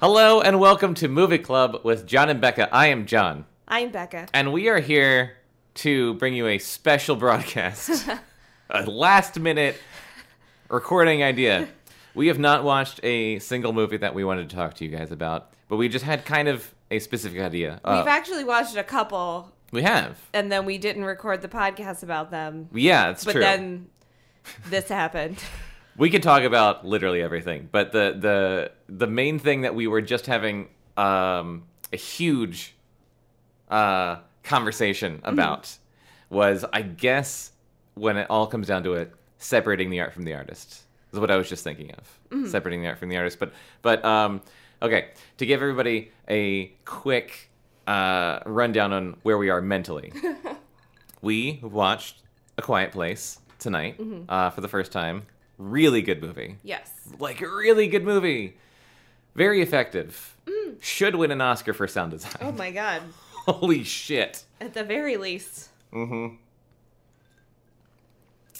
Hello and welcome to Movie Club with John and Becca. I am John, I'm Becca. and we are here to bring you a special broadcast, a last minute recording idea. We have not watched a single movie that we wanted to talk to you guys about, but we just had kind of a specific idea. Uh, We've actually watched a couple, we have. and then we didn't record the podcast about them. Yeah, it's true. But true. then this happened. we could talk about literally everything, but the the the main thing that we were just having um, a huge uh, conversation Mm-hmm. about was, I guess, when it all comes down to it, separating the art from the artist is what I was just thinking of, Mm-hmm. separating the art from the artist. But but um, okay, to give everybody a quick uh, rundown on where we are mentally, we watched A Quiet Place tonight Mm-hmm. uh, for the first time. Really good movie. Yes. Like really good movie. Very effective. Should win an Oscar for sound design. Mm. Oh my god. Holy shit. At the very least. Mm hmm.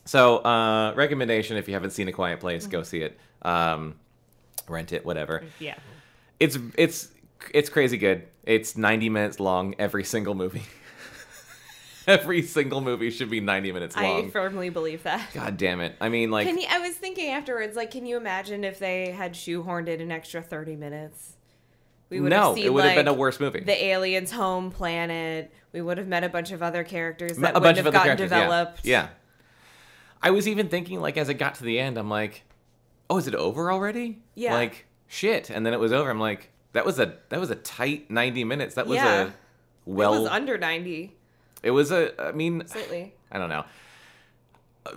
So, uh, recommendation if you haven't seen A Quiet Place, go see it. Um, rent it, whatever. Yeah. It's it's it's crazy good. It's 90 minutes long every single movie. every single movie should be 90 minutes I firmly believe that. God damn it. I mean like Can you, I was thinking afterwards, like, can you imagine if they had shoehorned in an extra 30 minutes? We would no, have seen, it would have been a worse movie. The aliens' home planet. We would have met a bunch of other characters a that bunch wouldn't of have other gotten characters. yeah. developed. Yeah. I was even thinking, like, as it got to the end, I'm like, oh, is it over already? Yeah. Like, shit. And then it was over. I'm like, that was a that was a tight 90 minutes. That was Yeah. a well. it was under 90, it was a. I mean, slightly. I don't know.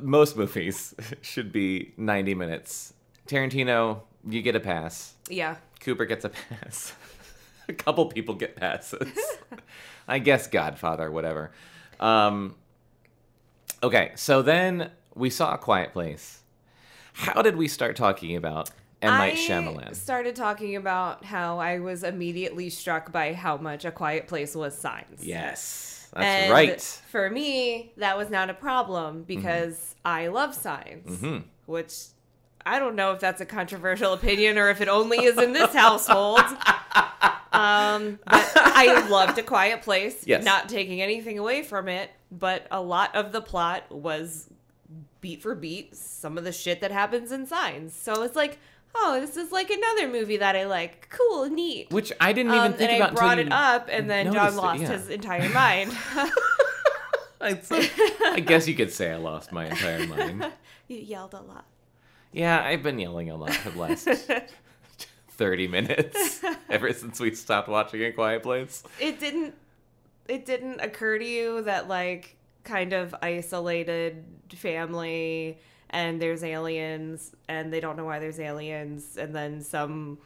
Most movies should be 90 minutes. Tarantino, you get a pass. Yeah. Cooper gets a pass. a couple people get passes. I guess Godfather, whatever. Um, okay, so then we saw a Quiet Place. How did we start talking about M. Night I Shyamalan? started talking about how I was immediately struck by how much A Quiet Place was signs. Yes, that's and right. For me, that was not a problem because I love signs, Mhm. which I don't know if that's a controversial opinion or if it only is in this household. Um, but I loved A Quiet Place. Yes. Not taking anything away from it, but a lot of the plot was beat for beat some of the shit that happens in signs. So it's like, oh, this is like another movie that I like. Cool, neat. Which I didn't even Um, think and about I brought it up, and then John noticed it, lost yeah. his entire mind. Like- I guess you could say I lost my entire mind. you yelled a lot. Yeah, I've been yelling a lot for the last 30 minutes ever since we stopped watching A Quiet Place. It didn't. It didn't occur to you that like kind of isolated family and there's aliens and they don't know why there's aliens and then some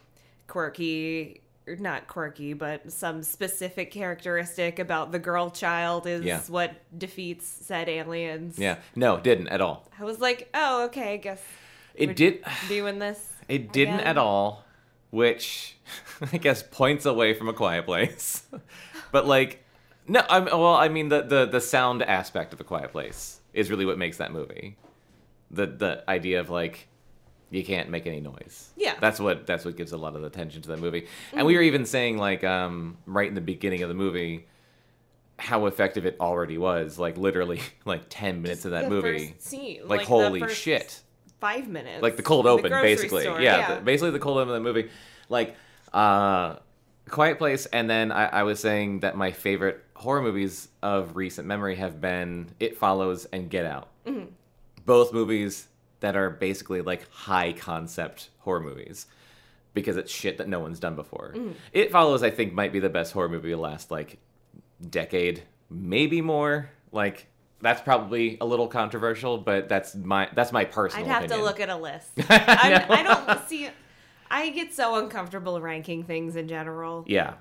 quirky not quirky but some specific characteristic about the girl child is Yeah. what defeats said aliens Yeah, no, didn't at all. i was like oh okay i guess It did. doing this It didn't again. at all, which I guess points away from a quiet place. but like, no, I'm well. I mean, the the the sound aspect of a quiet place is really what makes that movie. The the idea of like you can't make any noise. Yeah. Mm-hmm. that's what that's what gives a lot of attention to that movie. And we were even saying like um right in the beginning of the movie how effective it already was. Like literally like ten minutes of that The movie. scene, Like, the holy shit five minutes like the cold in open basically store, yeah, The, basically the cold open of the movie like uh quiet place and then I, I was saying that my favorite horror movies of recent memory have been it follows and get out Mm-hmm. Both movies that are basically like high concept horror movies because it's shit that no one's done before Mm. it follows i think might be the best horror movie of the last like decade maybe more like that's probably a little controversial but that's my that's my personal I'd have opinion. to look at a list. I. I don't see. I get so uncomfortable ranking things in general, Yeah.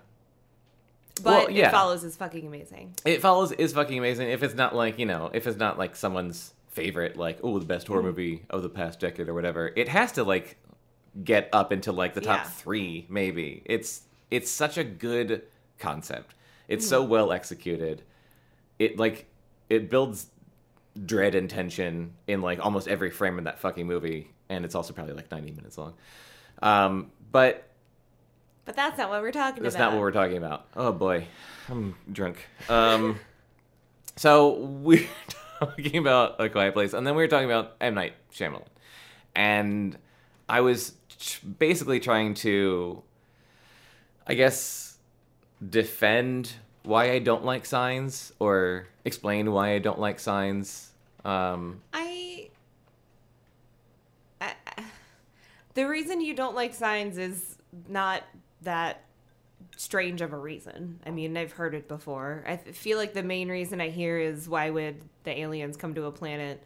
but Well, yeah. it follows is fucking amazing. It follows is fucking amazing. If it's not like, you know, if it's not like someone's favorite, like, oh, the best horror movie of the past decade or whatever, it has to like get up into like the top Yeah. three, maybe. It's it's such a good concept. It's so well executed. It like it builds dread and tension in like almost every frame of that fucking movie, and it's also probably like ninety minutes long. Um, but But that's not what we're talking That's about. not what we're talking about. Oh boy, I'm drunk. Um, so we're talking about A Quiet Place, and then we were talking about M Night Shyamalan, and I was basically trying to, I guess, defend why I don't like signs or explain why I don't like signs. Um, I, the reason you don't like signs is not that strange of a reason. I mean, I've heard it before. I feel like the main reason I hear is why would the aliens come to a planet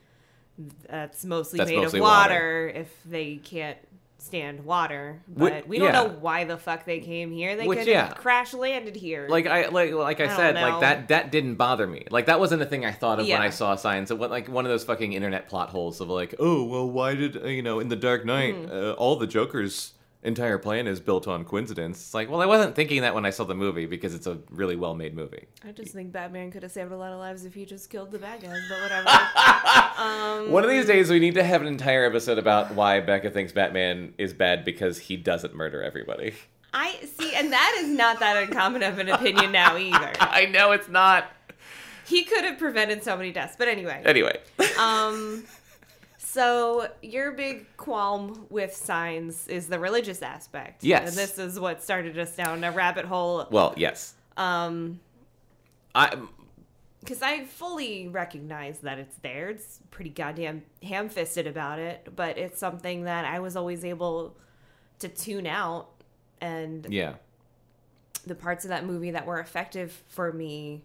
that's mostly That's made mostly of water. water, if they can't stand water? But we don't yeah. know why the fuck they came here. They could yeah. have crash landed here. like I like like I, I said, like that that didn't bother me. Like that wasn't a thing I thought of when I saw signs. It was like one of those fucking internet plot holes of like, oh well, why did you know in the Dark Knight Hmm. uh, all the Joker's entire plan is built on coincidence? It's like, well, I wasn't thinking that when I saw the movie because it's a really well made movie. I just think Batman could have saved a lot of lives if he just killed the bad guys, but whatever. um, One of these days, we need to have an entire episode about why Becca thinks Batman is bad because he doesn't murder everybody. I see, and that is not that uncommon of an opinion now either. I know it's not. He could have prevented so many deaths, but anyway. Anyway, Um, so your big qualm with signs is the religious aspect. Yes. and this is what started us down a rabbit hole. well, yes, Um, I because I fully recognize that it's there. It's pretty goddamn ham fisted about it, but it's something that I was always able to tune out and yeah. the parts of that movie that were effective for me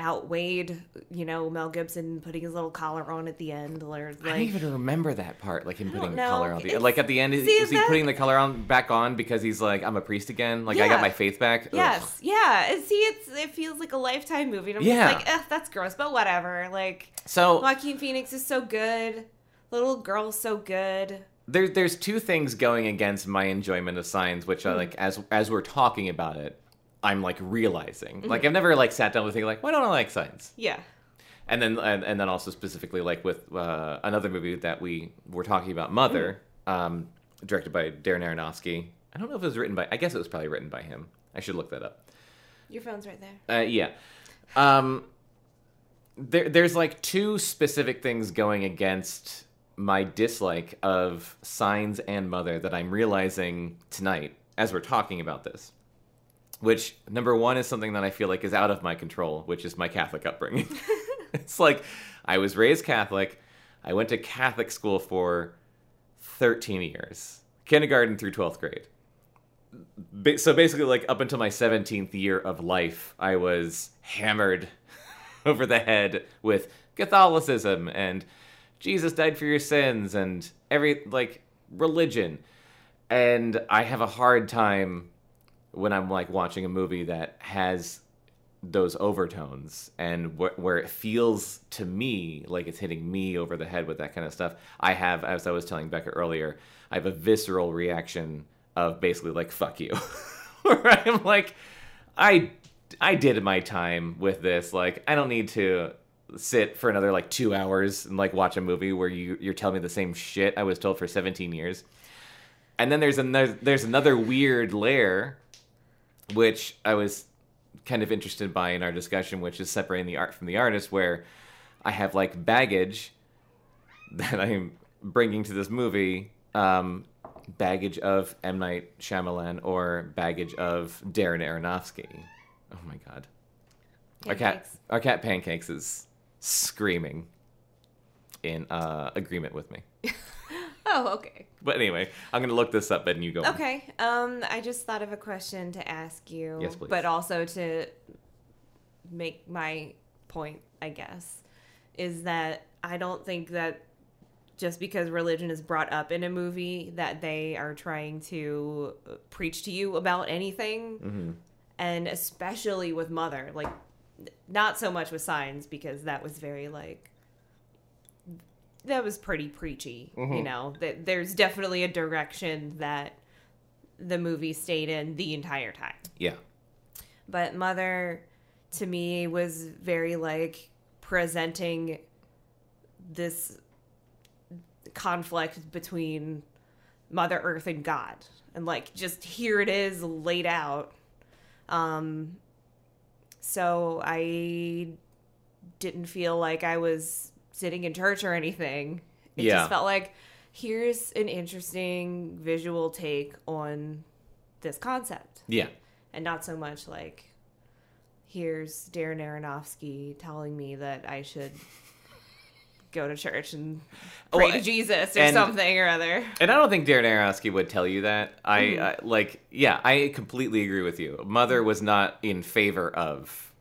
outweighed, you know, Mel Gibson putting his little collar on at the end, or I don't even remember that part, like him putting the know. collar on. The, like at the end, is, See, is he that- putting the collar on back on because he's like, I'm a priest again. Like I got my faith back. Ugh. yes, yeah. And see, it's it feels like a lifetime movie. And I'm Yeah. just like, that's gross, but whatever. Like So Joaquin Phoenix is so good, little girl's so good. there, there's two things going against my enjoyment of signs, which Hmm. are like as as we're talking about it, I'm like realizing. Mm-hmm. Like I've never like sat down with thinking like, why don't I like Signs? Yeah, And then and, and then also specifically like with uh, another movie that we were talking about, Mother, Mm. um, directed by Darren Aronofsky. I don't know if it was written by. I guess it was probably written by him. I should look that up. your phone's right there. Uh, yeah. Um, there, there's like two specific things going against my dislike of Signs and Mother that I'm realizing tonight as we're talking about this. Which, number one, is something that I feel like is out of my control, which is my Catholic upbringing. it's like I was raised Catholic. I went to Catholic school for 13 years, kindergarten through 12th grade so basically like up until my 17th year of life i was hammered over the head with catholicism and jesus died for your sins and every like religion and i have a hard time when i'm like watching a movie that has those overtones and wh- where it feels to me like it's hitting me over the head with that kind of stuff i have as i was telling becca earlier i have a visceral reaction of basically like fuck you. Where i'm like i i did my time with this like i don't need to sit for another like two hours and like watch a movie where you you're telling me the same shit i was told for 17 years. And then there's another there's another weird layer which I was kind of interested by in our discussion, which is separating the art from the artist, where I have like baggage that I'm bringing to this movie, um, baggage of M Night Shyamalan or baggage of Darren Aronofsky. Oh my god, our cat, our cat Pancakes is screaming in uh, agreement with me. Oh, okay. But anyway, I'm gonna look this up, and you go. on. Okay. Um, I just thought of a question to ask you. Yes, please. But also to make my point, I guess, is that I don't think that just because religion is brought up in a movie that they are trying to preach to you about anything. Mhm. And especially with Mother, like not so much with Signs because that was very like that was pretty preachy, you Mhm. know. That there's definitely a direction that the movie stayed in the entire time. Yeah. But Mother to me was very like presenting this conflict between Mother Earth and God. and like just here it is laid out. Um, so I didn't feel like I was sitting in church or anything. It Yeah. just felt like here's an interesting visual take on this concept, Yeah. and not so much like here's Darren Aronofsky telling me that I should go to church and pray Oh, to Jesus or and- something or other. And I don't think Darren Aronofsky would tell you that. I, Mm-hmm. I like, yeah, I completely agree with you. Mother was not in favor of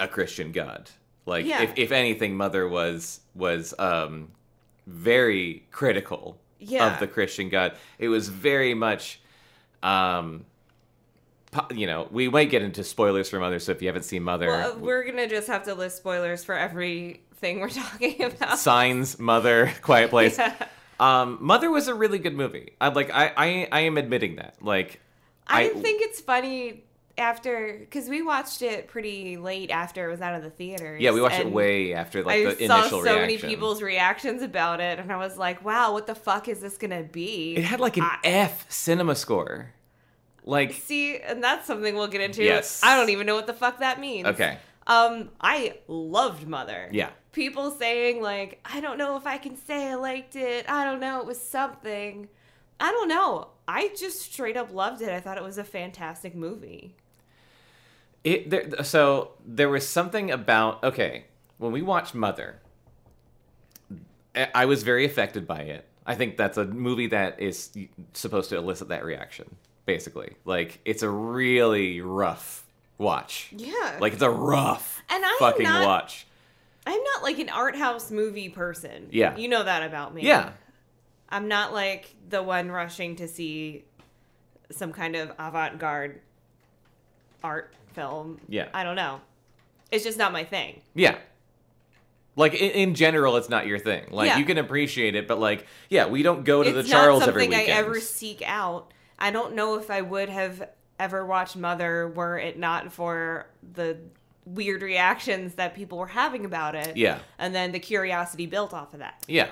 a Christian God. Like, Yeah. if, if anything, Mother was was um, very critical Yeah. of the Christian God. It was very much, um, you know, we might get into spoilers for Mother. So if you haven't seen Mother, Well, we're gonna just have to list spoilers for everything we're talking about. Signs, Mother, Quiet Place. Yeah. Um, Mother was a really good movie. I like. I, I I am admitting that. Like, I, think it's funny after because we watched it pretty late after it was out of the theaters. Yeah, we watched it way after like I the saw initial so many people's reactions about it, and I was like, "Wow, what the fuck is this gonna be?" It had like an I- F cinema score. Like, See, and that's something we'll get into. Yes. I don't even know what the fuck that means. okay, Um, I loved Mother. yeah, People saying like, I don't know if I can say I liked it. I don't know, it was something. I don't know. I just straight up loved it. I thought it was a fantastic movie. It. There, so there was something about okay when we watched Mother. I- I was very affected by it. I think that's a movie that is supposed to elicit that reaction. Basically, like it's a really rough watch. Yeah. Like it's a rough And I'm fucking not- watch. I'm not like an art house movie person. Yeah. You know that about me. Yeah, I'm not like the one rushing to see some kind of avant garde art film. Yeah. I don't know. It's just not my thing. Yeah. Like in, in general, it's not your thing. Like Yeah. you can appreciate it, but like, yeah, we don't go to it's the Charles not every something I ever seek out. I don't know if I would have ever watched Mother were it not for the weird reactions that people were having about it. Yeah, And then the curiosity built off of that. yeah.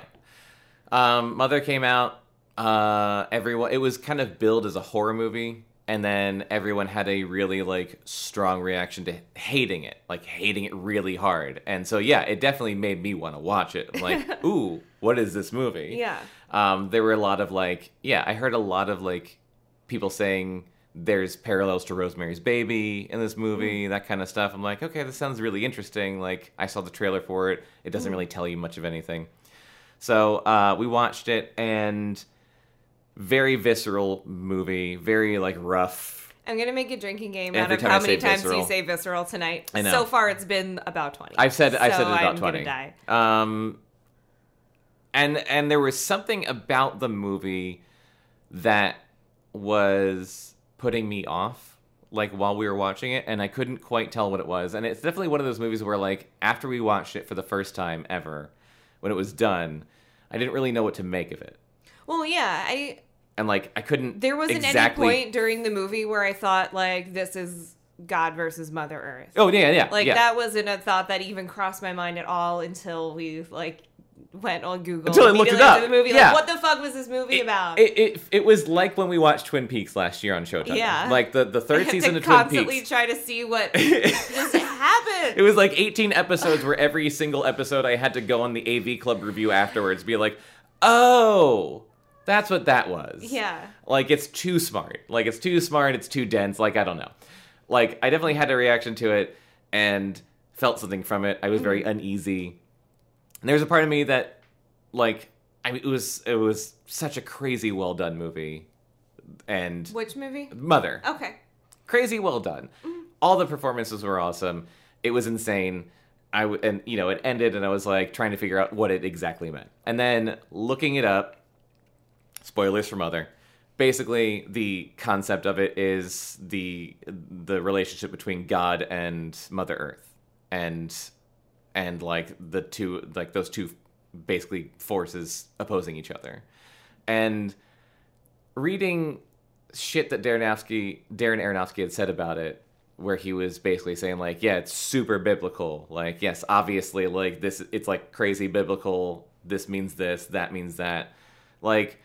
Um, Mother came out. Uh, everyone, it was kind of billed as a horror movie, and then everyone had a really like strong reaction to hating it, like hating it really hard. And so, yeah, it definitely made me want to watch it. I'm like, ooh, what is this movie? Yeah. um, there were a lot of like yeah i heard a lot of like people saying there's parallels to rosemary's baby in this movie that kind of stuff i'm like okay this sounds really interesting like i saw the trailer for it it doesn't really tell you much of anything so uh, we watched it and very visceral movie very like rough I'm gonna make a drinking game Every out of time how I many say times visceral. you say visceral tonight. I know. So far, it's been about twenty. I've said I've said it about I'm twenty. Gonna die. Um, and and there was something about the movie that was putting me off, like while we were watching it, and I couldn't quite tell what it was. And it's definitely one of those movies where, like, after we watched it for the first time ever, when it was done, I didn't really know what to make of it, Well, yeah, I and like I couldn't. there wasn't exactly... any point during the movie where I thought like this is God versus Mother Earth. Oh yeah, yeah, Like yeah. that wasn't a thought that even crossed my mind at all until we like went on Google Until I looked it up. The movie, Yeah. like what the fuck was this movie about? It, it it was like when we watched Twin Peaks last year on Showtime. Yeah. like the the third season of Twin constantly Peaks. try to see what just happened. It was like 18 episodes where every single episode I had to go on the AV Club review afterwards, be like, oh, that's what that was. yeah. Like, it's too smart. Like, it's too smart, it's too dense. Like, I don't know. Like, I definitely had a reaction to it and felt something from it. I was very mm-hmm. uneasy. And there's a part of me that, like, I mean, it was it was such a crazy well done movie, and Which movie? Mother Okay. crazy well done. Mm-hmm. All the performances were awesome. It was insane. I w- and you know it ended, and I was like trying to figure out what it exactly meant, and then looking it up. Spoilers for Mother. Basically, the concept of it is the the relationship between God and Mother Earth, and and like the two like those two basically forces opposing each other, and reading shit that Darren Aronofsky, Darren Aronofsky had said about it, where he was basically saying like, yeah, it's super biblical. Like, yes, obviously, like this, it's like crazy biblical. This means this, that means that. Like,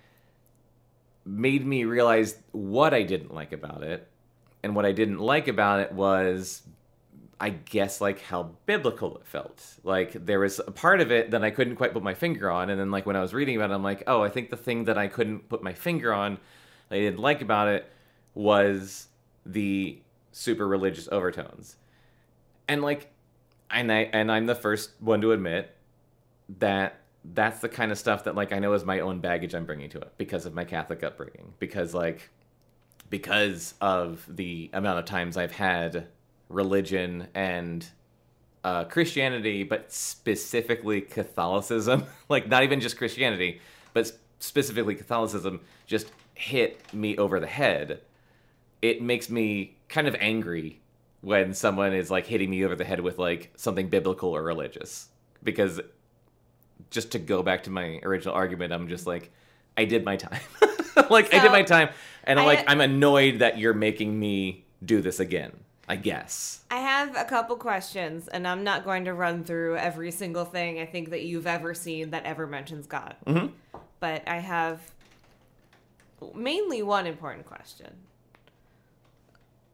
made me realize what I didn't like about it. And what I didn't like about it was I guess like how biblical it felt. Like there was a part of it that I couldn't quite put my finger on, and then like when I was reading about it, I'm like, oh, I think the thing that I couldn't put my finger on, I didn't like about it, was the super religious overtones, and like, and I and I'm the first one to admit that that's the kind of stuff that like I know is my own baggage I'm bringing to it because of my Catholic upbringing, because like because of the amount of times I've had religion and uh, Christianity, but specifically Catholicism, like not even just Christianity, but specifically Catholicism, just hit me over the head. It makes me kind of angry when someone is like hitting me over the head with like something biblical or religious. Because just to go back to my original argument, I'm just like, I did my time. like I did my time, and I'm I- like, I'm annoyed that you're making me do this again. I guess. I have a couple questions, and I'm not going to run through every single thing I think that you've ever seen that ever mentions God. Mhm. But I have mainly one important question.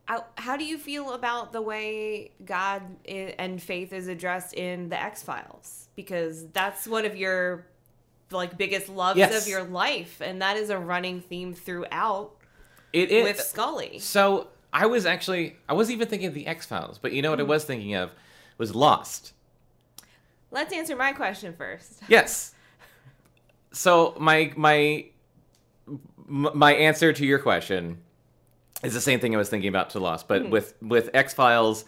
How, how do you feel about the way God and faith is addressed in the X Files? Because that's one of your like biggest loves Yes. of your life, and that is a running theme throughout It is with Scully. So I was actually I wasn't even thinking of the X Files, but you know what I Mm. was thinking of was Lost. Let's answer my question first. Yes. So my my my answer to your question is the same thing I was thinking about to Lost, but hmm. with with X Files,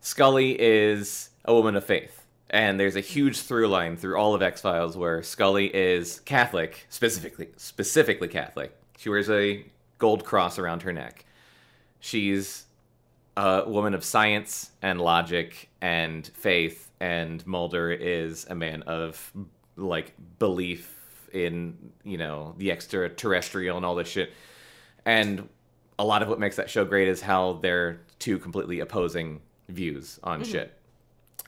Scully is a woman of faith, and there's a huge through line through all of X Files where Scully is Catholic, specifically specifically Catholic. She wears a gold cross around her neck. She's a woman of science and logic and faith, and Mulder is a man of like belief in you know the extraterrestrial and all this shit. And a lot of what makes that show great is how they're two completely opposing views on mm-hmm. shit.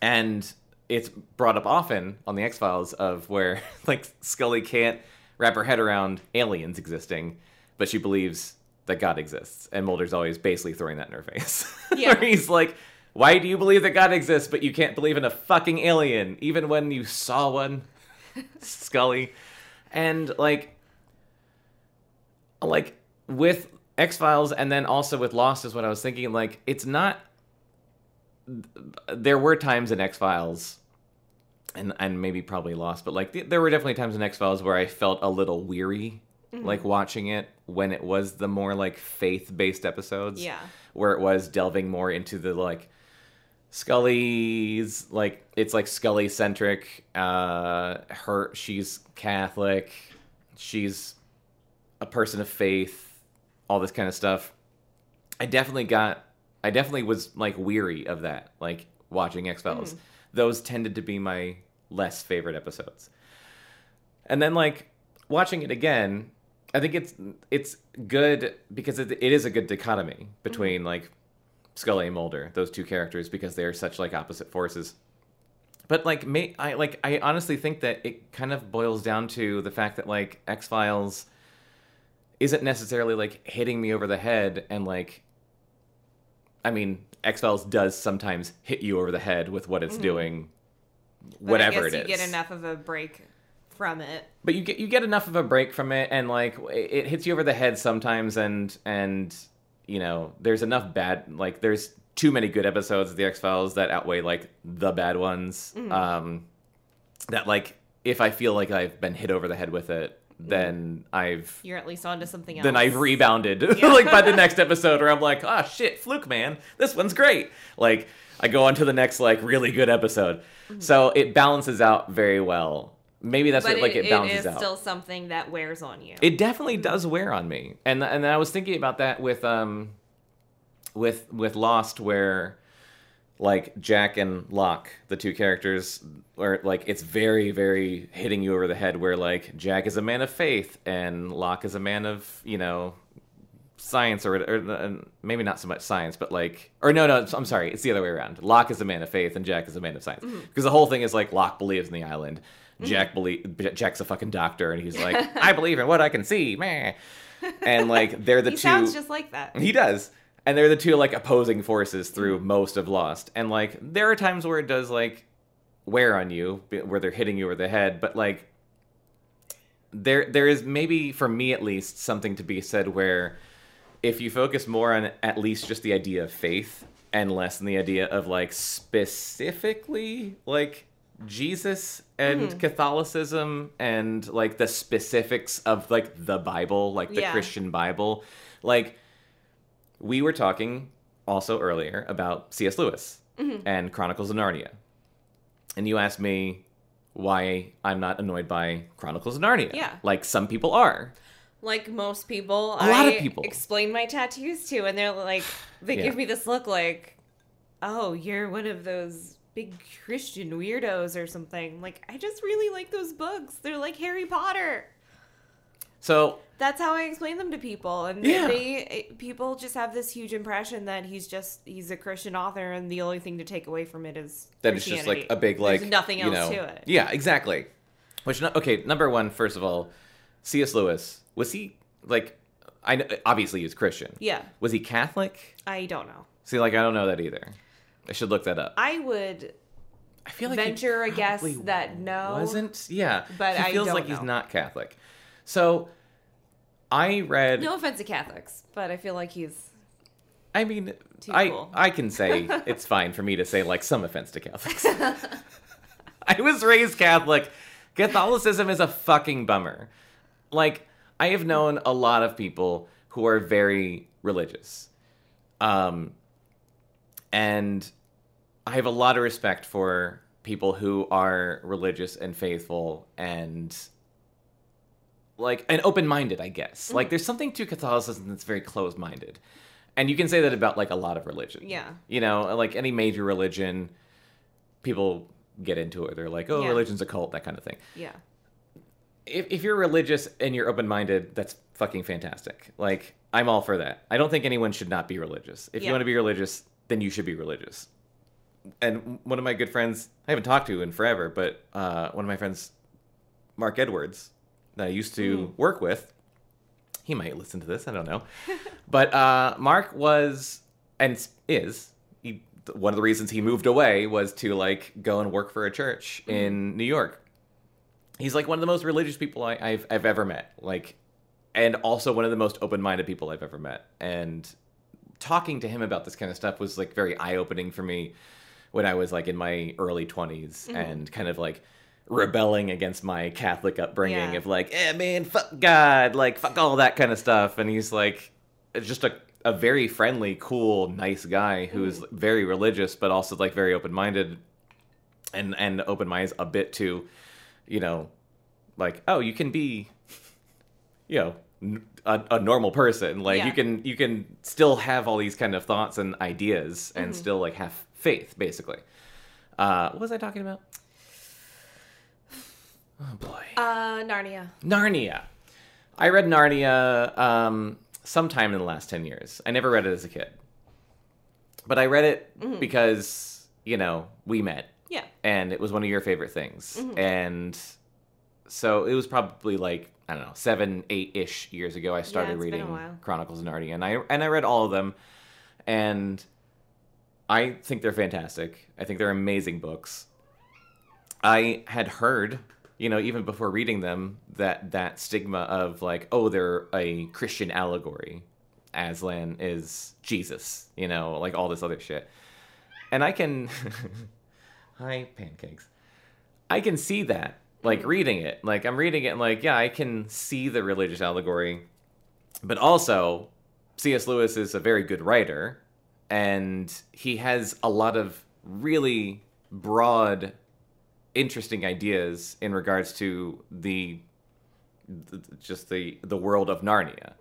And it's brought up often on the X Files of where like Scully can't wrap her head around aliens existing, but she believes that God exists. And Mulder's always basically throwing that in her face. Yeah. Where he's like, Why do you believe that God exists, but you can't believe in a fucking alien, even when you saw one? Scully. And like like with X Files and then also with Lost is what I was thinking. Like, it's not. There were times in X Files, and and maybe probably Lost, but like th- there were definitely times in X Files where I felt a little weary, like watching it when it was the more like faith based episodes. Yeah. where it was delving more into the like Scully's like it's like Scully centric. Uh, her she's Catholic. She's a person of faith. All this kind of stuff. I definitely got. I definitely was like weary of that. Like watching X Files. Mm-hmm. Those tended to be my less favorite episodes. And then like watching it again, I think it's it's good because it, it is a good dichotomy mm-hmm. between like Scully and Mulder, those two characters, because they are such like opposite forces. But like, may, I like I honestly think that it kind of boils down to the fact that like X Files isn't necessarily like hitting me over the head and like. I mean, X Files does sometimes hit you over the head with what it's doing, But whatever it you is get enough of a break from it. but you get you get enough of a break from it and like it it hits you over the head sometimes and and you know there's enough bad like there's too many good episodes of the x-files that outweigh like the bad ones um that like if i feel like i've been hit over the head with it then i've You're at least onto something else. then I've rebounded like by the next episode where I'm like, ah, shit, fluke, man, this one's great. Like I go on to the next like really good episode, so it balances out very well. Maybe that's but what like it, it balances is out. still something that wears on you. It definitely does wear on me, and and I was thinking about that with um, with with Lost, where like Jack and Locke, the two characters, where like it's very very hitting you over the head. Where like Jack is a man of faith and Locke is a man of you know science or, or uh, maybe not so much science, but like or no no I'm sorry, it's the other way around. Locke is a man of faith and Jack is a man of science because the whole thing is like Locke believes in the island. Jack believe Jack's a fucking doctor and he's like I believe in what I can see, man. and like they're the he two. sounds just like that. He does. And they're the two like opposing forces through most of Lost. And like there are times where it does like wear on you, where they're hitting you over the head, but like there there is maybe for me at least something to be said where if you focus more on at least just the idea of faith and less on the idea of like specifically like Jesus and mm-hmm. Catholicism and like the specifics of like the Bible, like the Yeah. Christian Bible, like we were talking also earlier about C.S. Lewis mm-hmm. and Chronicles of Narnia. And you asked me why I'm not annoyed by Chronicles of Narnia. Yeah. Like some people are. Like most people, A lot of people. explain my tattoos to, and they're like, they Yeah. give me this look like, oh, you're one of those big Christian weirdos or something. Like, I just really like those books. They're like Harry Potter. So That's how I explain them to people, and Yeah. they people just have this huge impression that he's just he's a Christian author, and the only thing to take away from it is that it's just like a big like There's nothing you else know- to it. Yeah, exactly. Which okay, number one, first of all, C.S. Lewis was he like I know, obviously he was Christian. Yeah, Was he Catholic? I don't know. See, like I don't know that either. I should look that up. I would I feel like venture a guess that no. wasn't. Yeah, But he feels like he's not Catholic. So I read. No offense to Catholics, but I feel like he's I mean, Too I cool. I can say it's fine for me to say like some offense to Catholics. I was raised Catholic. Catholicism is a fucking bummer. Like I have known a lot of people who are very religious. Um and I have a lot of respect for people who are religious and faithful and like and open-minded, I guess. Like there's something to Catholicism that's very closed-minded. And you can say that about like a lot of religion. Yeah. You know, like any major religion, people get into it. They're like, "Oh, Yeah. religion's a cult," that kind of thing. yeah. If if you're religious and you're open-minded, that's fucking fantastic. Like I'm all for that. I don't think anyone should not be religious. If you Yeah. want to be religious, then you should be religious. And one of my good friends, I haven't talked to in forever, but uh, one of my friends, Mark Edwards, that I used to hmm. work with, he might listen to this. I don't know, but uh, Mark was and is he, one of the reasons he moved away was to like go and work for a church hmm. in New York. He's like one of the most religious people I, I've I've ever met. Like, and also one of the most open-minded people I've ever met. And talking to him about this kind of stuff was like very eye-opening for me when I was like in my early 20s mm-hmm. and kind of like rebelling against my Catholic upbringing Yeah. of like, eh, man, fuck God, like, fuck all that kind of stuff. And he's like, just a, a very friendly, cool, nice guy who's very religious, but also like very open minded and, and open eyes a bit to, you know, like, oh, you can be, you know, a, a, normal person. Like Yeah. you can, you can still have all these kind of thoughts and ideas and still like have faith, basically. Uh, what was I talking about? Oh boy. Uh, Narnia. Narnia. I read Narnia um, sometime in the last 10 years. I never read it as a kid. But I read it because, you know, we met Yeah. and it was one of your favorite things. And so it was probably like, I don't know, seven, eight ish years ago I started a reading. Chronicles of Narnia. And I, and I read all of them. And I think they're fantastic. I think they're amazing books. I had heard, you know, even before reading them, that that stigma of like, oh, they're a Christian allegory. Aslan is Jesus, you know, like all this other shit. And I can, hi pancakes. I can see that, like reading it. Like I'm reading it, and like yeah, I can see the religious allegory, but also C.S. Lewis is a very good writer, and he has a lot of really broad, interesting ideas in regards to the, th- just the the world of Narnia.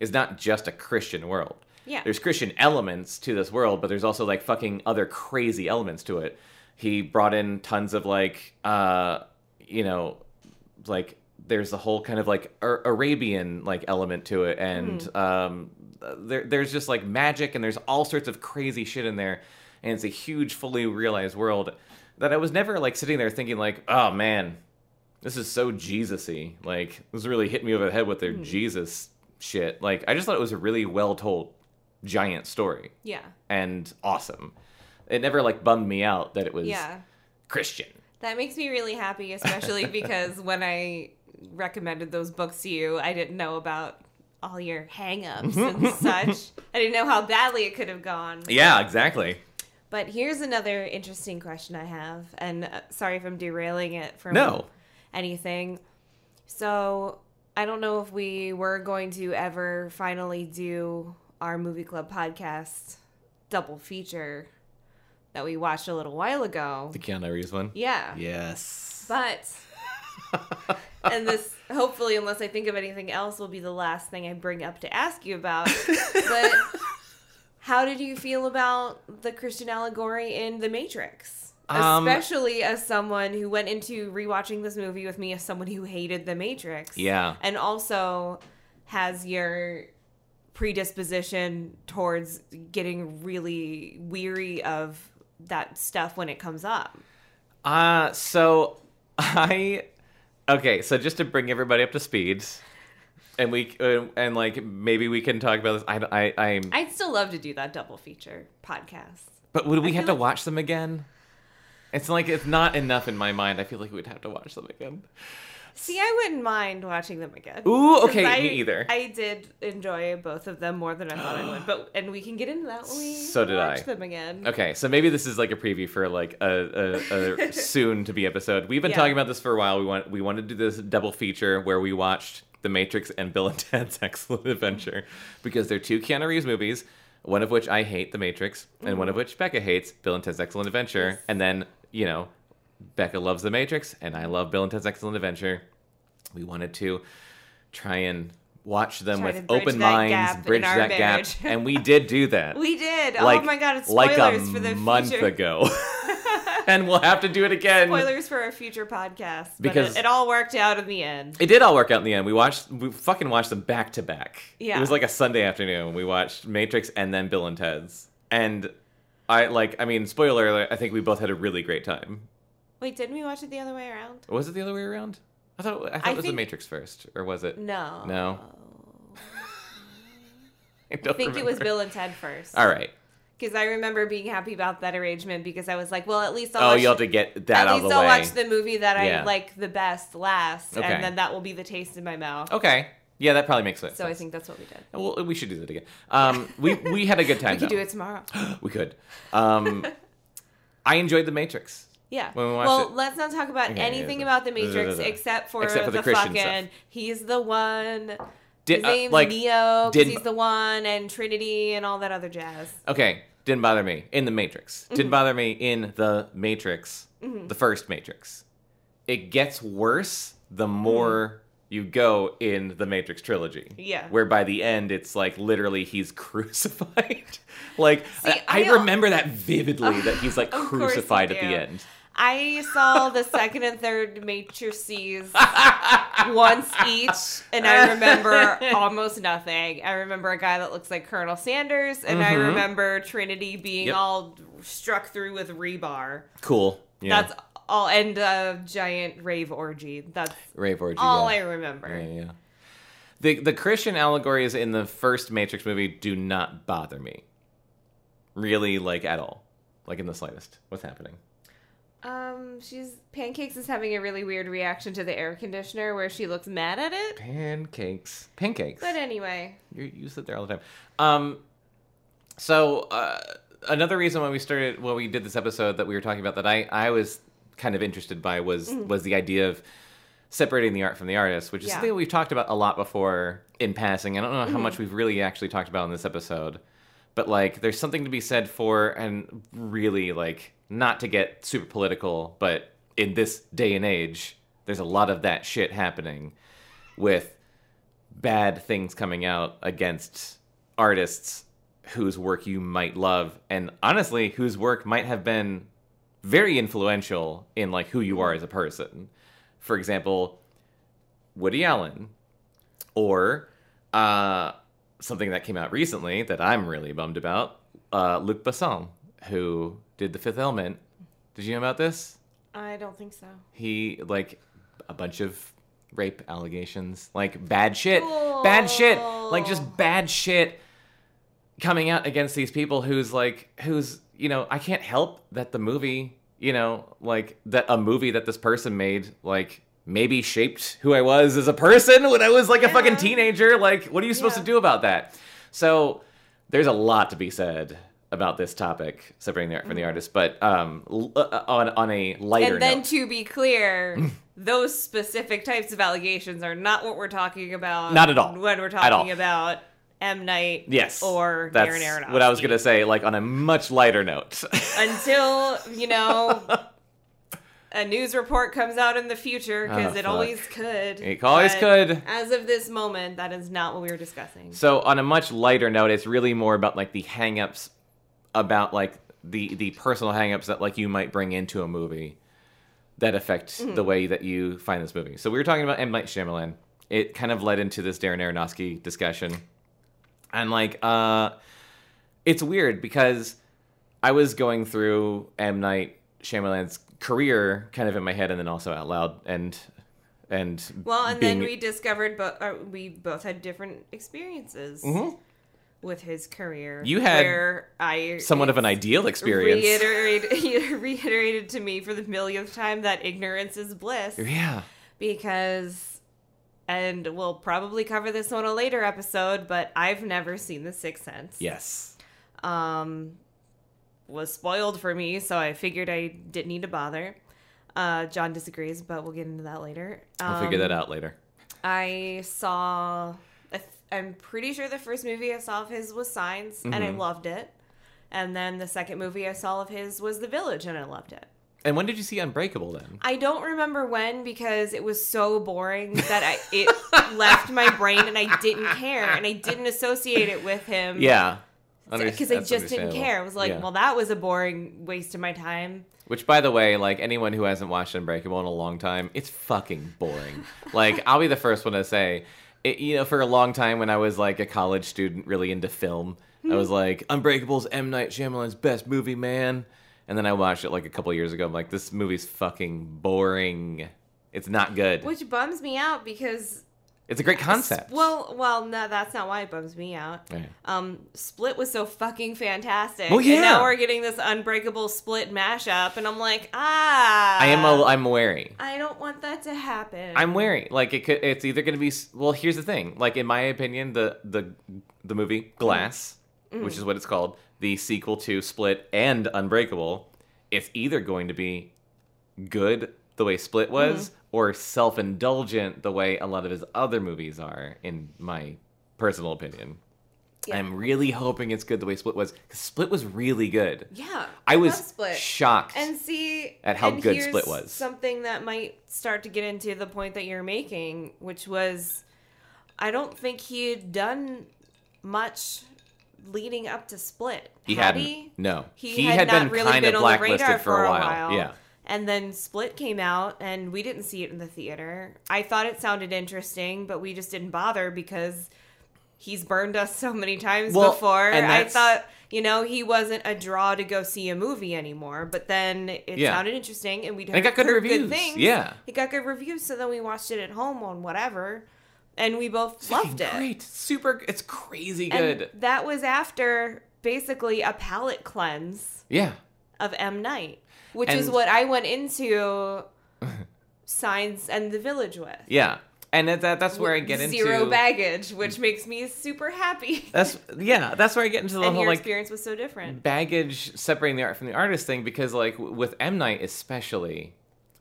It's not just a Christian world. Yeah. There's Christian elements to this world, but there's also like fucking other crazy elements to it. He brought in tons of like, uh, you know, like there's the whole kind of like Ar- Arabian like element to it, and um, there there's just like magic and there's all sorts of crazy shit in there, and it's a huge, fully realized world that I was never like sitting there thinking like, oh man, this is so Jesus-y. Like this really hit me over the head with their hmm. Jesus shit. Like I just thought it was a really well told giant story Yeah. and awesome. It never like bummed me out that it was Yeah. Christian. That makes me really happy, especially because when I recommended those books to you, I didn't know about all your hang-ups mm-hmm. and such. I didn't know how badly it could have gone. Yeah, exactly. But here's another interesting question I have, and uh, sorry if I'm derailing it from No. anything. So I don't know if we were going to ever finally do our movie club podcast double feature that we watched a little while ago. The Keanu Reeves one. Yeah. Yes. But and this hopefully unless I think of anything else will be the last thing I bring up to ask you about. but how did you feel about the Christian allegory in The Matrix? Um, Especially as someone who went into rewatching this movie with me as someone who hated The Matrix. Yeah. And also has your predisposition towards getting really weary of that stuff when it comes up. Uh so I okay, so just to bring everybody up to speed, and we uh, and like maybe we can talk about this. I I I'm. I'd still love to do that double feature podcast. but would we have to like- watch them again? It's like it's not enough in my mind. I feel like we'd have to watch them again. See, I wouldn't mind watching them again. Ooh, okay, I, me either. I did enjoy both of them more than I thought I would, but and we can get into that when we So did watch I. them again. Okay, so maybe this is like a preview for like a, a, a soon to be episode. We've been Yeah. talking about this for a while. We want we wanted to do this double feature where we watched The Matrix and Bill and Ted's Excellent Adventure because they're two Keanu Reeves movies. One of which I hate, The Matrix, and one of which Becca hates, Bill and Ted's Excellent Adventure. Yes. And then you know, Becca loves The Matrix, and I love Bill and Ted's Excellent Adventure. We wanted to try and watch them Try with open minds, bridge that marriage. gap, and we did do that We did. Oh like, oh my god, it's like spoilers a for the month future. ago, and we'll have to do it again. Spoilers for our future podcast. Because- it, it all worked out in the end. It did all work out in the end. We watched, we fucking watched them back to back. Yeah. it was like a Sunday afternoon. We watched Matrix and then Bill and Ted's, and I like, I mean, spoiler alert. I think we both had a really great time. Wait, didn't we watch it the other way around? Was it the other way around? I thought, I thought I it was the Matrix first, or was it? No. No. I, I think it was. Bill and Ted first. All right. Because I remember being happy about that arrangement because I was like, well, at least I'll Oh, watch, you have to get that at out of least the I'll way. watch the movie that Yeah. I like the best last, Okay. and then that will be the taste in my mouth. Okay. Yeah, that probably makes sense. So I think that's what we did. well, we should do that again. Um, we we had a good time. We could though. do it tomorrow. we could. Um, I enjoyed The Matrix. Yeah. We well, it. let's not talk about Okay, anything yeah, about the Matrix except for, Except for the the, fucking. stuff. He's the one. Did His uh, like Neo did- he's the one, and Trinity and all that other jazz. okay? Didn't bother me in The Matrix. Mm-hmm. Didn't bother me in The Matrix, the first Matrix. It gets worse the more you go in the Matrix trilogy. Mm-hmm. Yeah. Where by the end it's like literally he's crucified. like See, I, I I remember that vividly that he's like Of course you crucified at the end. I saw the second and third Matrices once each, and I remember almost nothing. I remember a guy that looks like Colonel Sanders, and I Mhm. remember Trinity being Yep. all struck through with rebar. Cool. Yeah. That's all, and a giant rave orgy. That's Rave orgy. all yeah. I remember. Yeah, yeah. The the Christian allegories in the first Matrix movie do not bother me. Really, like at all. Like in the slightest. What's happening? Um, she's Pancakes is having a really weird reaction to the air conditioner where she looks mad at it. Pancakes. Pancakes. But anyway, You, you sit there all the time. Um, so uh, another reason why we started, well, we did this episode that we were talking about that I, I was kind of interested by was was the idea of separating the art from the artist, which is Yeah. something we've talked about a lot before in passing. I don't know how much we've really actually talked about in this episode, but like, there's something to be said for, and really like, not to get super political, but in this day and age, there's a lot of that shit happening with bad things coming out against artists whose work you might love. And honestly whose work might have been very influential in like who you are as a person. For example woody allen or uh, something that came out recently that i'm really bummed about uh, luc besson who did the fifth element did you know about this I don't think so. he like a bunch of rape allegations, like bad shit, bad shit, like just bad shit coming out against these people who's like who's you know I can't help that the movie you know like that a movie that this person made like maybe shaped who I was as a person when I was like a fucking teenager. Like, what are you supposed Yeah. to do about that? So there's a lot to be said about this topic, separating the art from the artist. But um, l- uh, on on a lighter Mm-hmm. And then note, to be clear, those specific types of allegations are not what we're talking about. Not at all. When we're talking about M Night. yes, Or that's Darren Aronofsky. what I was gonna say. Like on a much lighter note. Until you know. A news report comes out in the future because Oh, it fuck. always could. It always could. As of this moment, that is not what we were discussing. So on a much lighter note, it's really more about like the hangups about like the the personal hangups that like you might bring into a movie that affect Mm-hmm. the way that you find this movie. So we were talking about M Night Shyamalan. It kind of led into this Darren Aronofsky discussion, and like uh, it's weird because I was going through M Night Shyamalan's career kind of in my head and then also out loud and and Well, and being- then we discovered, but uh, we both had different experiences Mhm. With his career. You had where I somewhat of an ideal experience. Reiterated, reiterated to me for the millionth time that ignorance is bliss Yeah. because, and we'll probably cover this on a later episode, but I've never seen The Sixth Sense. Yes. Um, was spoiled for me, so I figured I didn't need to bother. Uh, John disagrees, but we'll get into that later. I'll figure that Um, out later. I saw. I'm pretty sure the first movie I saw of his was Signs, and I Mhm. loved it. And then the second movie I saw of his was The Village, and I loved it. And when did you see Unbreakable then? I don't remember when because it was so boring that I it left my brain and I didn't care and I didn't associate it with him. Yeah. Under- because I just didn't care. I was like, Yeah. well, that was a boring waste of my time. Which, by the way, like anyone who hasn't watched Unbreakable in a long time, it's fucking boring. like, I'll be the first one to say, it, you know, for a long time when I was like a college student, really into film, I was hmm. like, Unbreakable's M Night Shyamalan's best movie, man. And then I watched it like a couple years ago. I'm like, this movie's fucking boring. It's not good. Which bums me out because It's a great concept. well, well, no, that's not why it bums me out. Yeah. Um, Split was so fucking fantastic. Well, yeah. And now we're getting this Unbreakable Split mashup, and I'm like, ah. I am. A, I'm wary. I don't want that to happen. I'm wary. Like it could. It's either going to be. Well, here's the thing. Like in my opinion, the the the movie Glass, which is what it's called, the sequel to Split and Unbreakable, it's either going to be good the way Split was, or self indulgent the way a lot of his other movies are. In my personal opinion, Yeah. I'm really hoping it's good the way Split was. Split was really good. Yeah, I was Split. shocked. and see at how and good Split was. Something that might start to get into the point that you're making, which was, I don't think he had done much leading up to Split. he had hadn't. he? No, He, had, not really kind been of blacklisted for a while. Yeah. And then Split came out, and we didn't see it in the theater. I thought it sounded interesting, but we just didn't bother because he's burned us so many times Well, before. and I thought, you know, he wasn't a draw to go see a movie anymore. But then it Yeah. sounded interesting, and we it got good reviews. things. Yeah. it got good reviews. So then we watched it at home on whatever, and we both loved it. Great, super. It's crazy And good. that was after basically a palate cleanse yeah, of M Night, which is what I went into Signs and the Village with. yeah, and that, that that's where I get into zero baggage, which makes me super happy. That's yeah, that's where I get into the and whole your like experience was so different. baggage separating the art from the artist thing because like with M Night especially,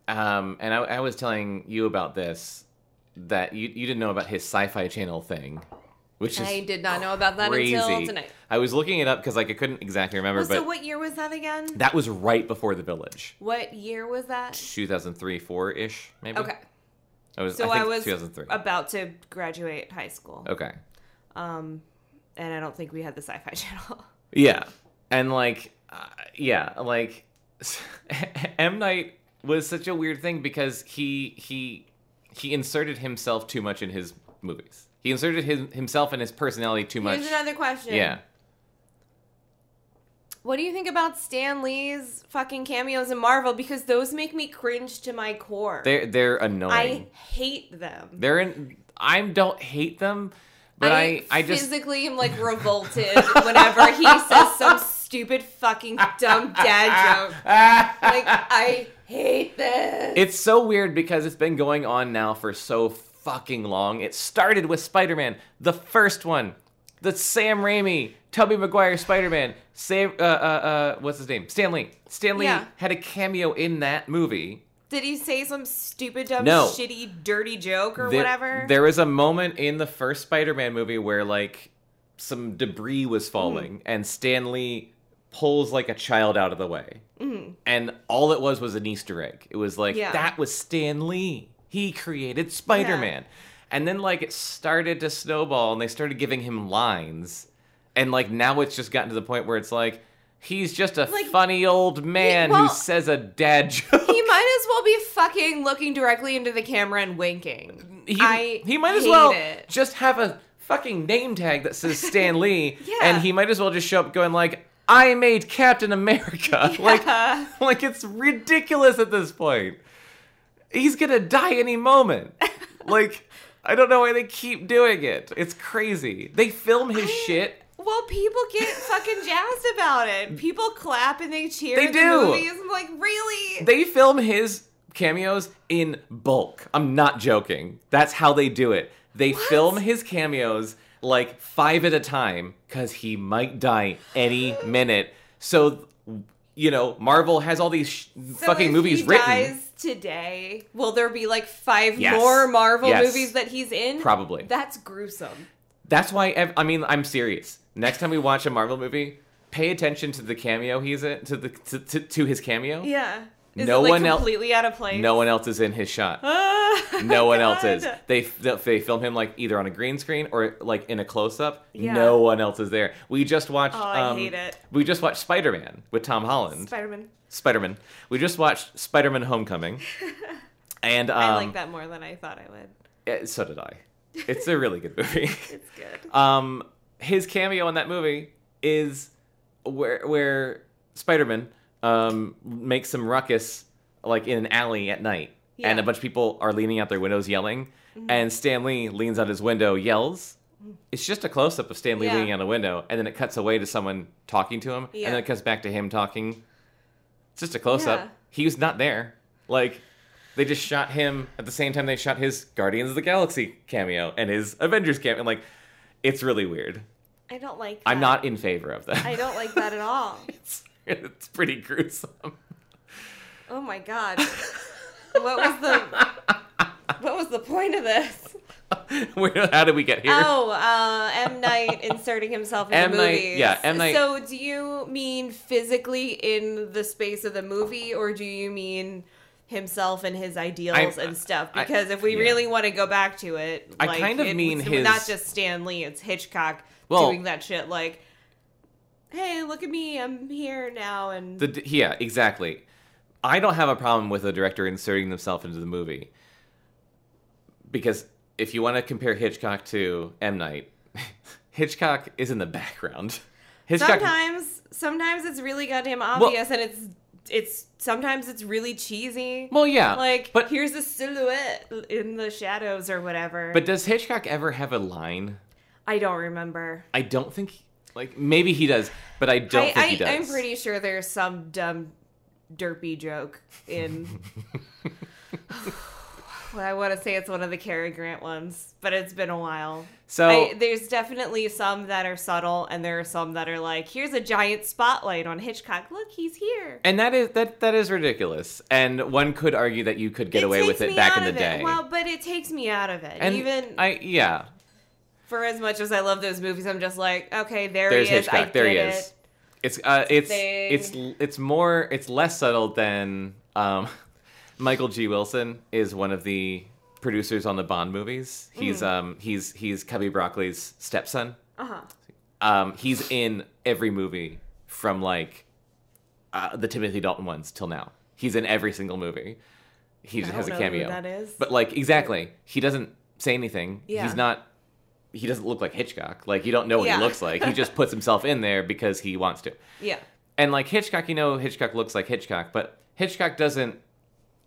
um, and I, I was telling you about this that you you didn't know about his Sci-Fi Channel thing, which is I did not know about that crazy. until tonight. I was looking it up because like I couldn't exactly remember, Well, but so what year was that again? that was right before The Village, What year was that? 2003, four ish, maybe. Okay. I was. So I, I, was 2003. about to graduate high school. okay. Um, and I don't think we had the sci-fi channel. Yeah, and like, uh, yeah, like M Night was such a weird thing because he he he inserted himself too much in his movies. He inserted his himself and his personality too much. Here's another question. Yeah. What do you think about Stan Lee's fucking cameos in Marvel? Because those make me cringe to my core. They're they're annoying. I hate them. They're in. I don't hate them, but I I, just physically am like revolted whenever he says some stupid fucking dumb dad joke. Like I hate this. It's so weird because it's been going on now for so fucking long. It started with Spider-Man, the first one, the Sam Raimi, Tobey Maguire Spider-Man. Sam, uh, uh, uh, what's his name? Stan Lee. Stanley Yeah. had a cameo in that movie. Did he say some stupid, dumb, No. shitty, dirty joke or There- whatever? There was a moment in the first Spider-Man movie where like some debris was falling, Mm. and Stan Lee pulls like a child out of the way, and all it was was an Easter egg. It was like. Yeah. that was Stan Lee. He created Spider-Man, and then like it started to snowball, and they started giving him lines, and like now it's just gotten to the point where it's like. He's just a Like, funny old man well- who says a dad joke. he might as well be fucking looking directly into the camera and winking. he, I he might as well it. just have a fucking name tag that says Stan Lee, Yeah. and he might as well just show up going like, "I made Captain America." Like, like it's ridiculous at this point. He's gonna die any moment. like, I don't know why they keep doing it. It's crazy. They film his shit. Well, people get fucking jazzed about it. People clap and they cheer They do. the movies. I'm like, really? They film his cameos in bulk. I'm not joking. That's how they do it. They film his cameos like five at a time because he might die any minute. So, you know, Marvel has all these sh- So fucking movies written. dies today, will there be like five Yes. more Marvel Yes. movies that he's in? Probably. That's gruesome. That's why. Ev- I mean, I'm serious. Next time we watch a Marvel movie, pay attention to the cameo he's in, to the to, to, to his cameo. Yeah. Is No it, like, one el- completely out of place? No one else is in his shot. Ah, No one else is. They they film him like either on a green screen or like in a close up. Yeah. No one else is there. We just watched. Oh, I um, hate it. We just watched Spider Man with Tom Holland. Spider-Man. Spider Man. We just watched Spider Man Homecoming. and um, I like that more than I thought I would. eh, So did I. It's a really good movie. It's good. um, his cameo in that movie is where where Spider Man um makes some ruckus like in an alley at night, and a bunch of people are leaning out their windows yelling, and Stan Lee leans out his window, yells. It's just a close up of Stan Lee Yeah. leaning out a window, and then it cuts away to someone talking to him, Yeah. and then it cuts back to him talking. It's just a close Yeah. up. He was not there. Like they just shot him at the same time they shot his Guardians of the Galaxy cameo and his Avengers cameo. Like it's really weird. I don't like. I'm not in favor of that. I don't like that at all. it's, it's pretty gruesome. Oh my god. what was the What was the point of this? Where, how did we get here? Oh, uh, M Night inserting himself in M. the Night- movies. yeah, M. Night- So, do you mean physically in the space of the movie, or do you mean himself and his ideals I- and stuff? I- Because if we yeah. really want to go back to it, I like, kind of it's mean his- not just Stan Lee; it's Hitchcock Well- doing that shit. Like, hey, look at me, I'm here now, and The yeah, exactly. I don't have a problem with a director inserting themselves into the movie because if you want to compare Hitchcock to M Night, Hitchcock is in the background. Hitchcock, sometimes, sometimes it's really goddamn obvious, and it's it's sometimes it's really cheesy. well, yeah, like but here's a silhouette in the shadows or whatever. but does Hitchcock ever have a line? I don't remember. I don't think like maybe he does, but I don't I, think he does. I, I'm pretty sure there's some dumb derpy joke in. well, I want to say it's one of the Cary Grant ones, but it's been a while. so I, there's definitely some that are subtle, and there are some that are like, "Here's a giant spotlight on Hitchcock. Look, he's here." and that is that that is ridiculous. And one could argue that you could get It away with it back in the it. day. Well, but it takes me out of it. and Even I yeah, for as much as I love those movies, I'm just like, okay, there there's he is. I Hitchcock. There he is. it. It's uh, it's Thing. it's it's more it's less subtle than um, Michael G. Wilson is one of the producers on the Bond movies. He's um he's he's Cubby Broccoli's stepson. Uh huh. Um, he's in every movie from like uh, the Timothy Dalton ones till now. He's in every single movie. He just I has a cameo. that is. But like exactly, he doesn't say anything. Yeah. He's not. He doesn't look like Hitchcock. Like you don't know what Yeah. he looks like. He just puts himself in there because he wants to. Yeah. And like Hitchcock, you know, Hitchcock looks like Hitchcock, but Hitchcock doesn't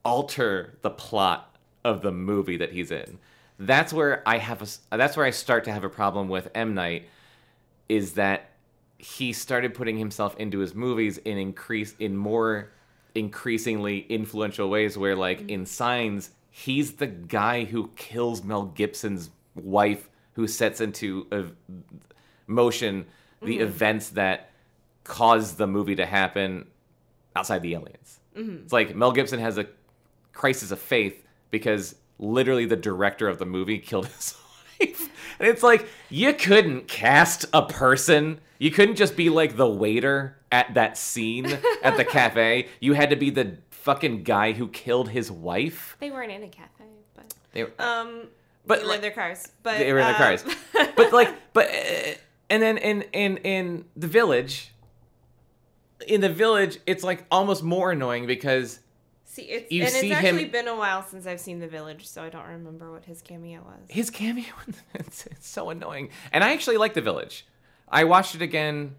alter the plot of the movie that he's in. That's where I have a. That's where I start to have a problem with M Night, is that he started putting himself into his movies in increase in more increasingly influential ways. Where like mm-hmm. in Signs, he's the guy who kills Mel Gibson's wife, who sets into motion the events that cause the movie to happen outside the aliens. It's like Mel Gibson has a crisis of faith because literally the director of the movie killed his wife. And it's like, you couldn't cast a person. You couldn't just be like the waiter at that scene at the cafe. You had to be the fucking guy who killed his wife. They weren't in a cafe, but They, were. um, But, they were like- in their cars. But they were in their um, cars. but like, but uh, and then in in in the village, in the village, it's like almost more annoying because see, it's you and see it's him- actually been a while since I've seen The Village, so I don't remember what his cameo was. his cameo it's, it's so annoying and i actually like the village i watched it again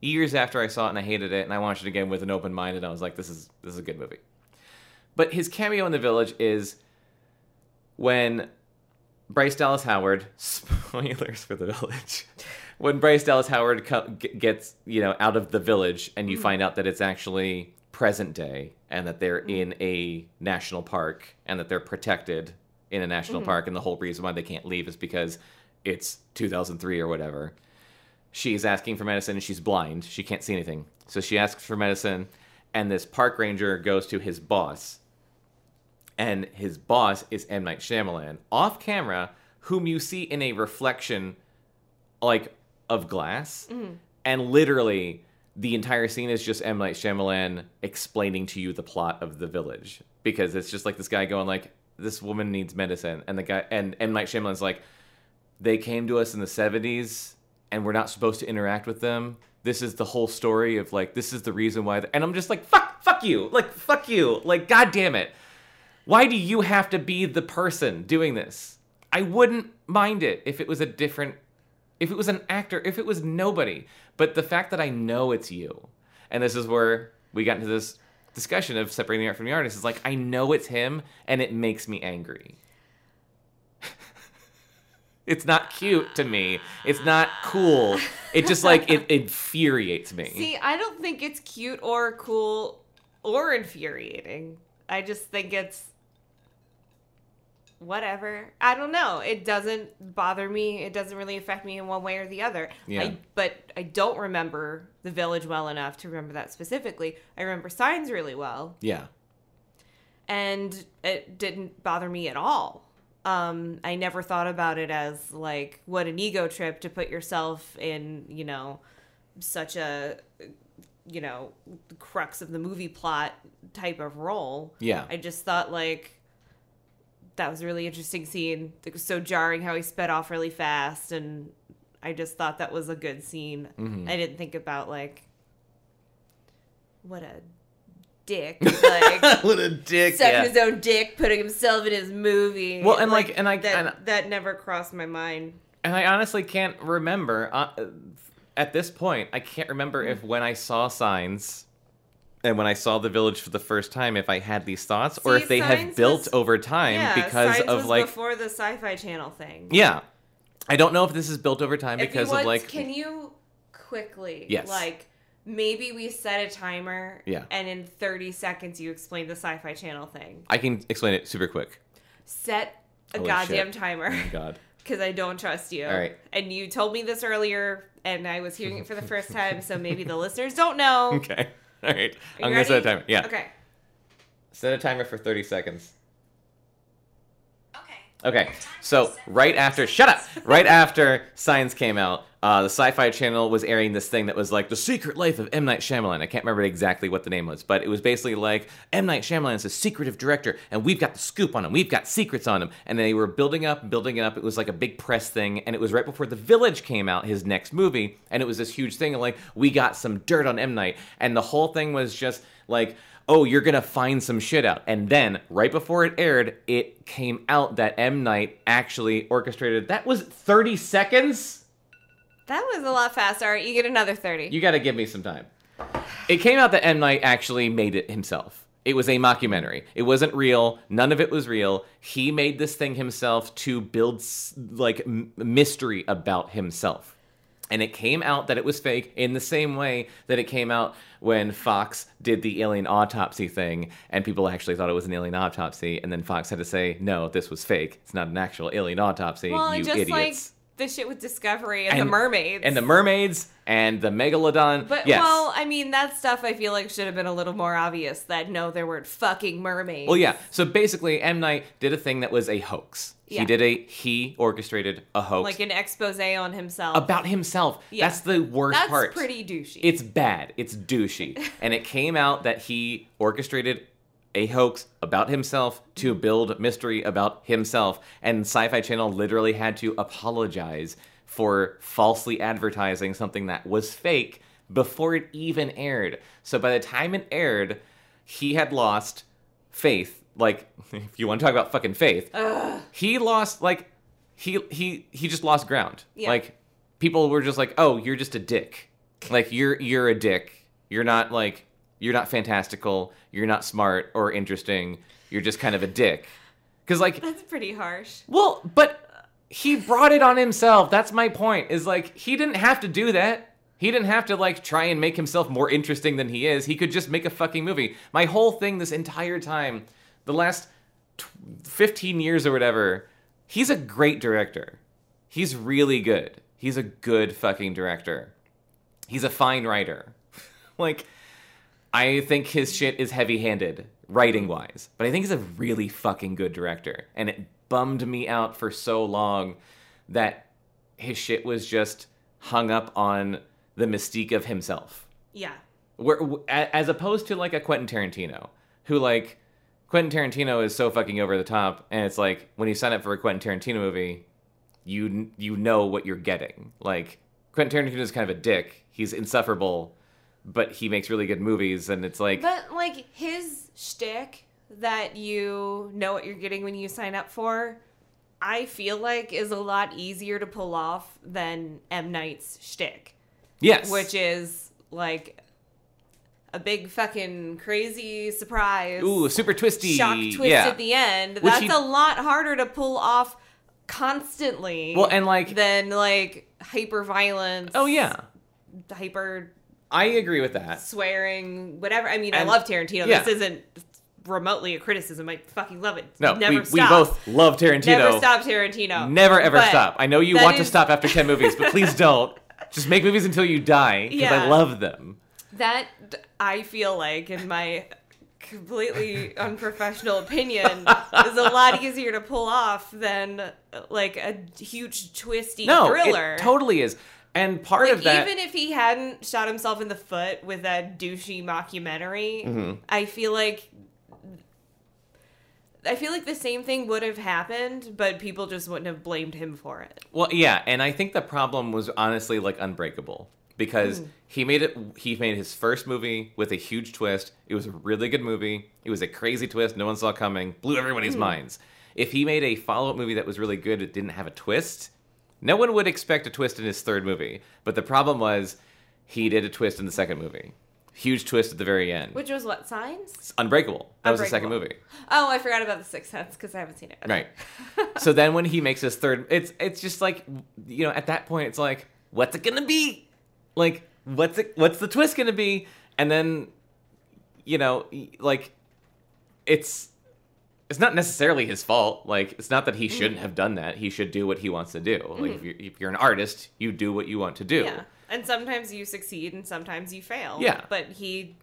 years after i saw it and i hated it and i watched it again with an open mind and i was like this is this is a good movie but his cameo in the village is when bryce dallas howard spoilers for the village. When bryce dallas howard co- gets you know out of the village and you mm-hmm. find out that it's actually present day and that they're mm-hmm. in a national park and that they're protected in a national mm-hmm. park and the whole reason why they can't leave is because it's 2003 or whatever. She's asking for medicine and she's blind. She can't see anything. So she asks for medicine and this park ranger goes to his boss and his boss is M. Night Shyamalan. Off camera, whom you see in a reflection, like of glass, mm-hmm. and literally the entire scene is just M. Night Shyamalan explaining to you the plot of the village. Because it's just like this guy going like, "This woman needs medicine," and the guy and M. Night Shyamalan's like, "They came to us in the '70s, and we're not supposed to interact with them." This is the whole story of like this is the reason why, and I'm just like fuck, fuck you, like fuck you, like god damn it. Why do you have to be the person doing this? I wouldn't mind it if it was a different, if it was an actor, if it was nobody. But the fact that I know it's you, and this is where we got into this discussion of separating the art from the artist, is like, I know it's him, and it makes me angry. it's not cute to me. It's not cool. It just like, it infuriates me. See, I don't think it's cute or cool or infuriating. I just think it's whatever. I don't know. It doesn't bother me. It doesn't really affect me in one way or the other. Yeah. I, but I don't remember the village well enough to remember that specifically. I remember signs really well, yeah. and it didn't bother me at all. Um, I never thought about it as like what an ego trip to put yourself in, you know, such a you know crux of the movie plot type of role. Yeah. I just thought like that was a really interesting scene. It was so jarring how he sped off really fast, and I just thought that was a good scene. Mm-hmm. I didn't think about like what a dick, like what a dick. sucking yeah. his own dick, putting himself in his movie. Well, and, like, and I- that, and- that never crossed my mind. And I honestly can't remember uh, at this point. I can't remember if when I saw signs and when I saw the village for the first time, if I had these thoughts or if they have built was- over time yeah, because of was like before the Sci-Fi Channel thing. yeah. I don't know if this is built over time If because want, of like can you quickly, Yes. like maybe we set a timer, Yeah. and in thirty seconds you explain the Sci-Fi Channel thing. I can explain it super quick. Set a Holy goddamn shit. timer. Oh god. because I don't trust you. All right. And you told me this earlier, and I was hearing it for the first time, so maybe the listeners don't know. Okay. All right. Are I'm gonna set a timer. Yeah. Okay. Set a timer for 30 seconds. Okay. So right after, shut up! Right after Signs came out, uh, the Sci-Fi Channel was airing this thing that was like the Secret Life of M Night Shyamalan. I can't remember exactly what the name was, but it was basically like M Night Shyamalan is a secretive director, and we've got the scoop on him. We've got secrets on him, and they were building up, building it up. It was like a big press thing, and it was right before The Village came out, his next movie, and it was this huge thing. Like we got some dirt on M Night, and the whole thing was just like oh, you're gonna find some shit out. And then, right before it aired, it came out that M. Night actually orchestrated. That was 30 seconds? That was a lot faster. All right, you get another 30. You gotta give me some time. it came out that M Night actually made it himself. It was a mockumentary. It wasn't real. None of it was real. He made this thing himself to build like m- mystery about himself. And it came out that it was fake in the same way that it came out when Fox did the alien autopsy thing and people actually thought it was an alien autopsy and then Fox had to say, "No, this was fake. It's not an actual alien autopsy, Well, you just idiots." like the shit with Discovery and, the mermaids. and the mermaids and the megalodon. But yes. well, I mean that stuff I feel like should have been a little more obvious that no, there weren't fucking mermaids. Well, yeah. So basically, M Night did a thing that was a hoax. Yeah. He did a he orchestrated a hoax Like an expose on himself. about himself. Yeah. That's the worst That's part. That's pretty douchey. It's bad. It's douchey. and it came out that he orchestrated a hoax about himself to build mystery about himself. And Sci Fi Channel literally had to apologize for falsely advertising something that was fake before it even aired. So by the time it aired, he had lost faith. Like, if you want to talk about fucking faith, he lost, like, he he he just lost ground. Yeah. Like people were just like, "Oh, you're just a dick. Like you're you're a dick. You're not like you're not fantastical. You're not smart or interesting. You're just kind of a dick." Cuz like That's pretty harsh. well, but he brought it on himself. That's my point. Is like he didn't have to do that. He didn't have to like try and make himself more interesting than he is. He could just make a fucking movie. My whole thing this entire time, the last tw- 15 years or whatever, he's a great director. He's really good. He's a good fucking director. He's a fine writer. like I think his shit is heavy-handed writing wise, but I think he's a really fucking good director. And it bummed me out for so long that his shit was just hung up on the mystique of himself. Yeah. Where, as opposed to like a Quentin Tarantino, who like Quentin Tarantino is so fucking over the top, and it's like when you sign up for a Quentin Tarantino movie, you you know what you're getting. Like Quentin Tarantino is kind of a dick. He's insufferable, but he makes really good movies, and it's like But like his shtick that you know what you're getting when you sign up for, I feel like is a lot easier to pull off than M Night's shtick, yes, which is like a big fucking crazy surprise. ooh super twisty, shock twist yeah. at the end. Which That's he- a lot harder to pull off constantly. Well, and like than like hyper violence. oh yeah, hyper I agree with that. swearing, whatever. I mean, And- I love Tarantino. yeah. This isn't remotely a criticism. I fucking love it. No, never we, stop. we both love Tarantino. never stop Tarantino. Never ever But stop. I know you want to stop after 10 movies, but please don't. Just make movies until you die because I love them. That I feel like, in my completely unprofessional opinion, is a lot easier to pull off than like a huge twisty No, thriller. it totally is. And part Like, of that even if he hadn't shot himself in the foot with that douchey mockumentary, Mm-hmm. I feel like I feel like the same thing would have happened, but people just wouldn't have blamed him for it. Well, yeah, and I think the problem was honestly like Unbreakable because he made it. He made his first movie with a huge twist. It was a really good movie. It was a crazy twist no one saw coming. Blew everybody's minds. If he made a follow-up movie that was really good, it didn't have a twist. No one would expect a twist in his third movie. But the problem was he did a twist in the second movie. Huge twist at the very end. Which was what signs? Unbreakable. That was the second movie. Oh, I forgot about the Sixth Sense because I haven't seen it. Right. so then when he makes his third, it's it's just like you know at that point it's like what's it gonna be? Like what's it? What's the twist gonna be? And then you know like it's it's not necessarily his fault. Like it's not that he shouldn't have done that. He should do what he wants to do. Like if you're, if you're an artist, you do what you want to do. Yeah, and sometimes you succeed and sometimes you fail. Yeah. but he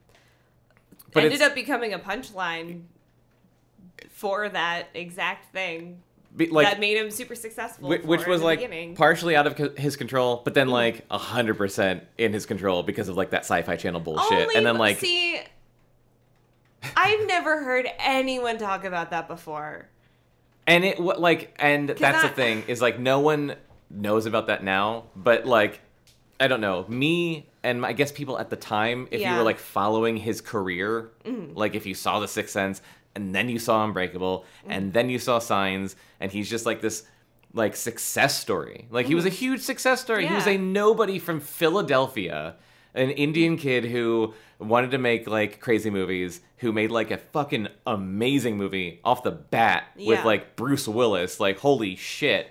But ended it's- up becoming a punchline for that exact thing Be- like that made him super successful. Whi- for which it was the like beginning. partially out of co- his control, but Mm-hmm. then like a hundred percent in his control because of like that Sci-Fi Channel bullshit, Only- and then like see, I've never heard anyone talk about that before. And it like and that's the thing is like no one knows about that now, but like I don't know me and I guess people at the time if you were like following his career, Mm-hmm. like if you saw The Sixth Sense and then you saw Unbreakable Mm-hmm. and then you saw Signs and he's just like this like success story. Like he was a huge success story. He was Mm-hmm. A nobody from Philadelphia an Indian kid who wanted to make like crazy movies, who made like a fucking amazing movie off the bat with Yeah. like Bruce Willis. Like, holy shit.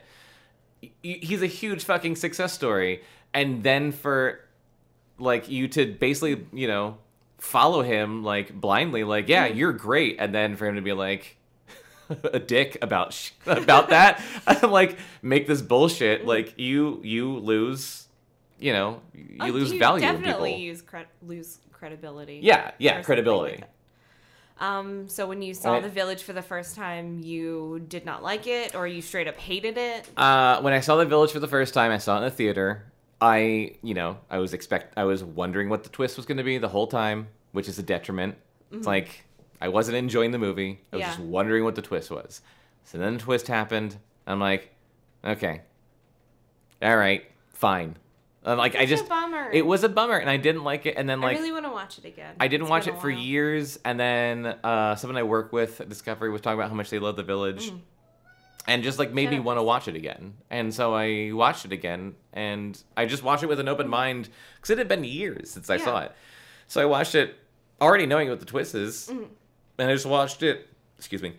He's a huge fucking success story. And then for like you to basically, you know, follow him like blindly, like, yeah, Mm-hmm. you're great. And then for him to be like, a dick about sh- about that like make this bullshit like you you lose you know you Oh, lose you value in definitely people use cred- lose credibility. Yeah, yeah, credibility. like um, so when you saw I- The Village for the first time, you did not like it, or you straight up hated it. uh when i saw the village for the first time i saw it in the theater i you know i was expect i was wondering what the twist was going to be the whole time which is a detriment it's like i wasn't enjoying the movie i was Mm-hmm. Yeah. just wondering what the twist was so then the twist happened i'm like okay all right fine I'm like i just bummer. it was a bummer and i didn't like it and then like, I really want to watch it again. I didn't It's watch it for years, and then uh, someone I work with at Discovery was talking about how much they love The Village, and just like made me Mm. Want to watch it again. And so I watched it again, and I just watched it with an open mind because it had been years since I Yeah. saw it. So I watched it already knowing what the twist is, Mm-hmm. and I just watched it. Excuse me,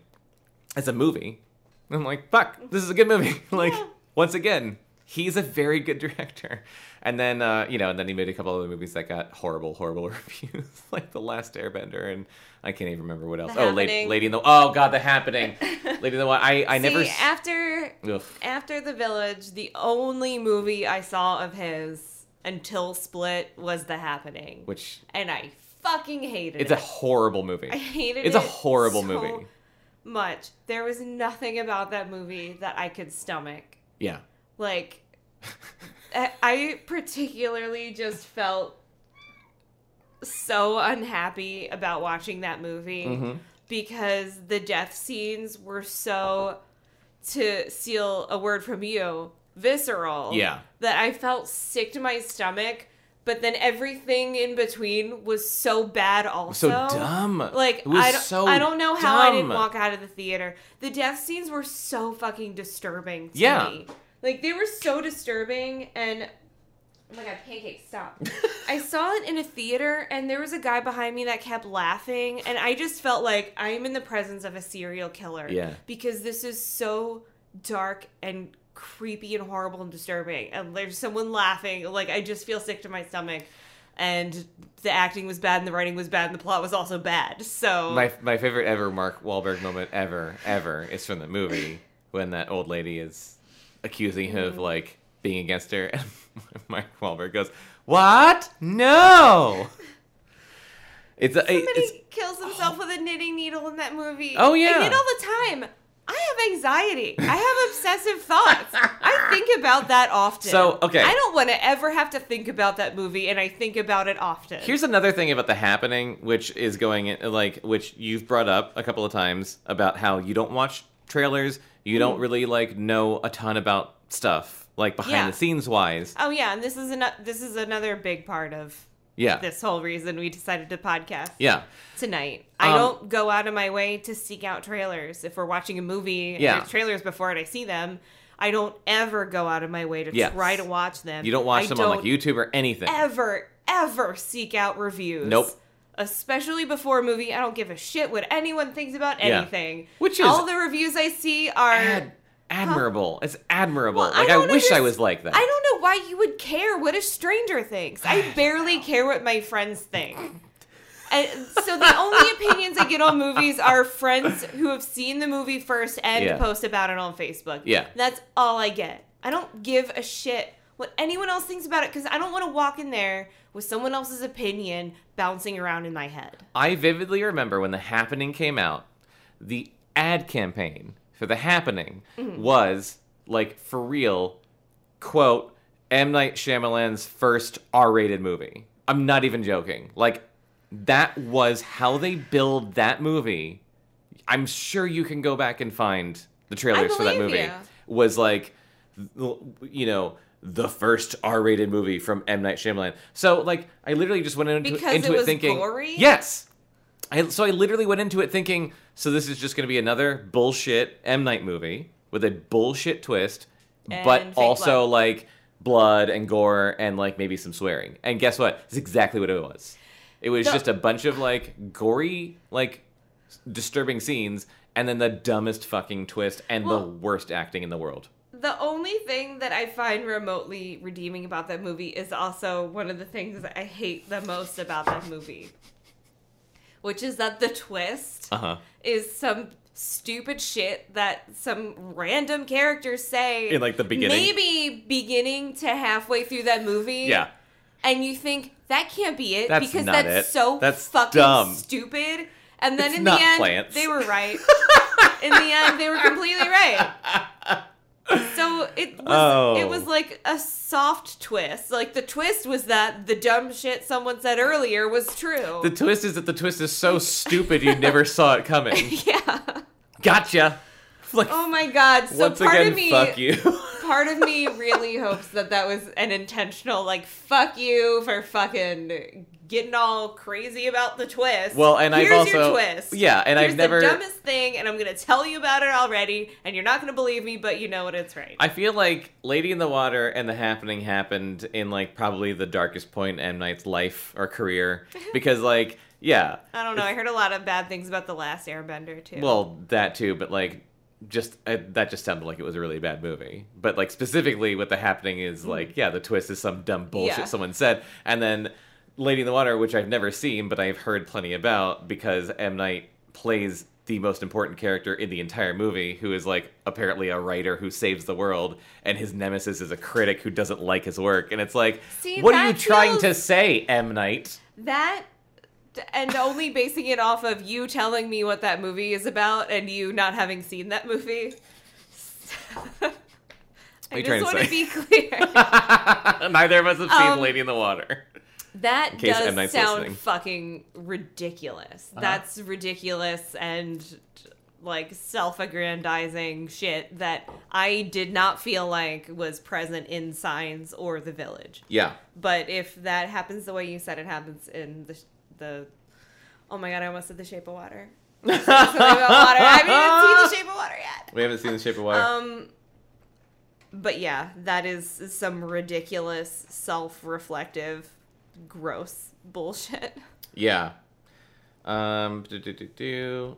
as a movie. And I'm like, fuck, this is a good movie. like Yeah. once again, he's a very good director. And then, uh, you know, and then he made a couple other movies that got horrible, horrible reviews, like The Last Airbender, and I can't even remember what else. The oh, Lady, Lady in the Oh God, The Happening, Lady in the. I I See, never. after Ugh. after The Village, the only movie I saw of his until Split was The Happening, Which and I fucking hated it's it. It's a horrible movie. I hated it. It's a horrible so movie. Much. There was nothing about that movie that I could stomach. Yeah. Like, I- particularly just felt so unhappy about watching that movie Mhm. because the death scenes were so, to steal a word from you, visceral. Yeah. That I felt sick to my stomach. But then everything in between was so bad also. So dumb. Like I don't, so I don't know how I didn't walk out of the theater. The death scenes were so fucking disturbing to Yeah. me. Like they were so disturbing and oh my god, pancake, stop. I saw it in a theater and there was a guy behind me that kept laughing and I just felt like I'm in the presence of a serial killer. Yeah. Because this is so dark and creepy and horrible and disturbing. And there's someone laughing. Like I just feel sick to my stomach. And the acting was bad and the writing was bad and the plot was also bad. So My my favorite ever Mark Wahlberg moment ever ever is from the movie when that old lady is accusing him of mm-hmm. like being against her, and Mark Wahlberg goes, "What? No." It's a, Somebody it's kills himself with a knitting needle in that movie. Oh, yeah. I knit all the time. I have anxiety. I have obsessive thoughts. I think about that often. So, okay. I don't want to ever have to think about that movie, and I think about it often. Here's another thing about the happening, which is going in, like, which you've brought up a couple of times about how you don't watch trailers, you Mm. don't really like know a ton about stuff, like behind Yeah. the scenes wise. oh yeah, and this is an- this is another big part of Yeah, this whole reason we decided to podcast yeah, tonight. I Um, don't go out of my way to seek out trailers. If we're watching a movie and Yeah. there's trailers before and I see them, I don't ever go out of my way to Yes. try to watch them. you don't watch I them on like YouTube or anything. ever, ever seek out reviews. Nope. Especially before a movie, I don't give a shit what anyone thinks about Yeah. anything. Which is all the reviews I see are. Ad- admirable. It's admirable. Well, like I, don't wish I was like that. I don't know why you would care what a stranger thinks. I barely care what my friends think. And so the only opinions I get on movies are friends who have seen the movie first and Yeah. post about it on Facebook. Yeah. That's all I get. I don't give a shit what anyone else thinks about it because I don't want to walk in there with someone else's opinion bouncing around in my head. I vividly remember when The Happening came out, the ad campaign for The Happening Mm-hmm. was like for real, quote, M. Night Shyamalan's first R rated movie. I'm not even joking. Like, that was how they build that movie. I'm sure you can go back and find the trailers for that movie. you. Was like, you know, the first R-rated movie from M Night Shyamalan. So like, I literally just went into, Because into it it, thinking, gory? yes. I, so I literally went into it thinking, so this is just going to be another bullshit M Night movie with a bullshit twist, but And fake also blood. like blood and gore and like maybe some swearing. And guess what? It's exactly what it was. It was No. just a bunch of like gory, like disturbing scenes, and then the dumbest fucking twist and the worst acting in the world. The only thing that I find remotely redeeming about that movie is also one of the things that I hate the most about that movie, which is that the twist Uh huh. is some stupid shit that some random characters say In, like, the beginning? maybe beginning to halfway through that movie. Yeah. and you think that can't be it That's because not that's it. so That's fucking dumb. stupid. And then It's in the end, plants. they were right. in the end, they were completely right. So it was Oh. it was oh. like a soft twist. Like the twist was that the dumb shit someone said earlier was true. The twist is that the twist is so stupid you never saw it coming. yeah. Gotcha. Like, Oh my god. So once part again, of me fuck you. part of me really hopes that that was an intentional like fuck you for fucking getting all crazy about the twist. Well, and I've also your twist. yeah, and Here's I've never. the dumbest thing, and I'm gonna tell you about it already, and you're not gonna believe me, but you know what? It's right. I feel like Lady in the Water and The Happening happened in like probably the darkest point in M Night's life or career because like yeah, I don't know. I heard a lot of bad things about the last Airbender too. well that too, but like just uh, that just sounded like it was a really bad movie. But like specifically, what the happening is like yeah, the twist is some dumb bullshit. Yeah. someone said, and then Lady in the Water, which I've never seen, but I've heard plenty about because M Night plays the most important character in the entire movie, who is like apparently a writer who saves the world, and his nemesis is a critic who doesn't like his work. And it's like, See, what are you that trying feels- to say, M Night? that and only basing it off of you telling me what that movie is about and you not having seen that movie. I just trying to want to be clear. Neither of us have seen Um, Lady in the Water. That does sound listening. fucking ridiculous. Uh-huh. That's ridiculous and like self-aggrandizing shit that I did not feel like was present in Signs or The Village. Yeah. But if that happens the way you said it happens in the the oh my god, I almost said The Shape of Water. Water. I haven't even seen The Shape of Water yet. We haven't seen The Shape of Water. Um, but yeah, that is some ridiculous, self-reflective, gross bullshit. Yeah. Um. Do, do, do, do.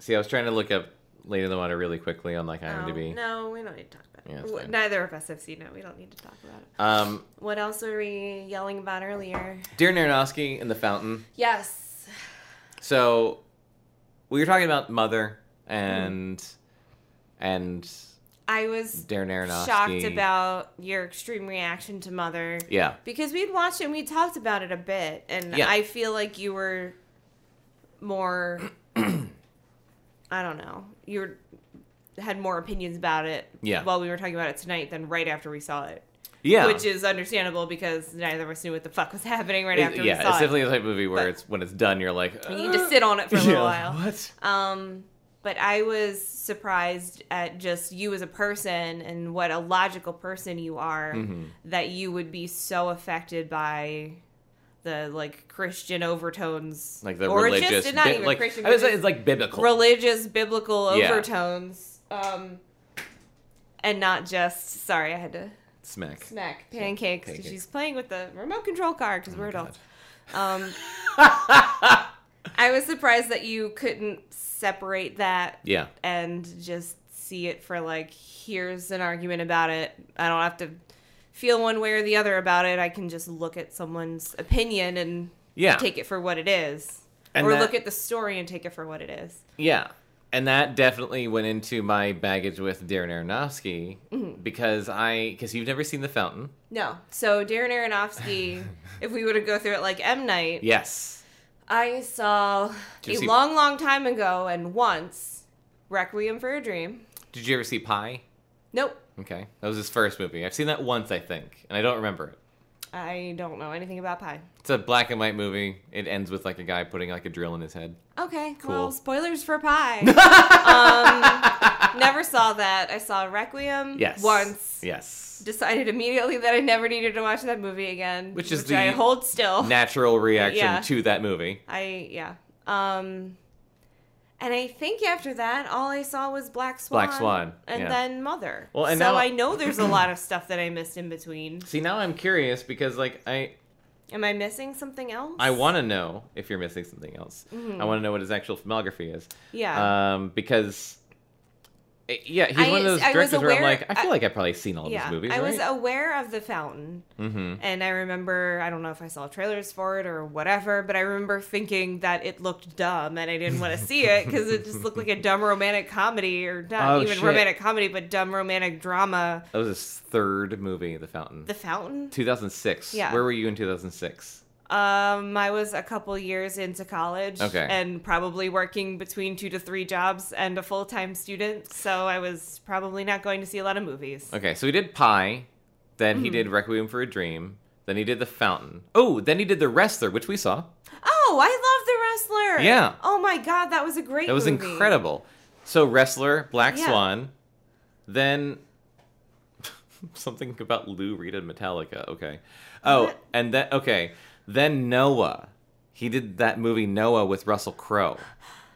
See, I was trying to look up Lady in the Water really quickly on like IMDb. Oh, no, we don't need to talk about it. W- Neither of us have seen it. We don't need to talk about it. Um. What else were we yelling about earlier? Darren Aronofsky in the Fountain. Yes. So we were talking about Mother and and I was Darren Aronofsky. shocked about your extreme reaction to Mother. Yeah. Because we'd watched it and we talked about it a bit, and Yeah. I feel like you were more. I don't know. You were, had more opinions about it Yeah. while we were talking about it tonight than right after we saw it. Yeah. Which is understandable because neither of us knew what the fuck was happening right It- after yeah, we saw it. Yeah, it's definitely the type of movie where But- it's when it's done, you're like, You need to sit on it for a little yeah, while. What? Um, but I was surprised at just you as a person and what a logical person you are Mm-hmm. that you would be so affected by the like Christian overtones, Like the or religious, just not bi- even like Christian, I say it's like biblical. religious biblical Yeah. overtones, um, and not just sorry, I had to Smack. smack pancakes Pancakes. she's playing with the remote control car because we're Oh adults. Um, I was surprised that you couldn't separate that Yeah. and just see it for like, here's an argument about it. I don't have to feel one way or the other about it. I can just look at someone's opinion and Yeah. take it for what it is. And or that- look at the story and take it for what it is. Yeah. And that definitely went into my baggage with Darren Aronofsky Mm-hmm. because I because you've never seen The Fountain. No. So Darren Aronofsky, if we were to go through it like M Night, Yes. I saw a see- long, long time ago and once Requiem for a Dream. Did you ever see Pi? Nope. Okay. That was his first movie. I've seen that once, I think, and I don't remember it. I don't know anything about Pi. It's a black and white movie. It ends with like a guy putting like a drill in his head. Okay, Cool. well, spoilers for Pi. um, never saw that. I saw Requiem Yes. once. Yes. Decided immediately that I never needed to watch that movie again, Which is which the I hold still. Natural reaction Yeah. to that movie. I yeah. Um And I think after that, all I saw was Black Swan. Black Swan, And yeah. then Mother. Well, and so now- I know there's a lot of stuff that I missed in between. See, now I'm curious because like I Am I missing something else? I want to know if you're missing something else. Mm-hmm. I want to know what his actual filmography is. Yeah. Um, because yeah, he's I- one of those directors where I'm like, I feel like I've probably seen all of yeah. his movies. I was aware of The Fountain. mm-hmm. And I remember, I don't know if I saw trailers for it or whatever, but I remember thinking that it looked dumb and I didn't want to see it because it just looked like a dumb romantic comedy or not Oh, even shit. romantic comedy, but dumb romantic drama. That was his third movie, The Fountain. The Fountain? 2006. Yeah. Where were you in 2006? Um, I was a couple years into college Okay. and probably working between two to three jobs and a full time student, so I was probably not going to see a lot of movies. Okay, so he did Pi, then Hmm. he did Requiem for a Dream, then he did The Fountain. Oh, then he did The Wrestler, which we saw. Oh, I love The Wrestler! Yeah. Oh my god, that was a great That was movie. incredible. So Wrestler, Black Yeah. Swan, then something about Lou Reed and Metallica. Okay. Oh, What? and then okay, then Noah. He did that movie Noah with Russell Crowe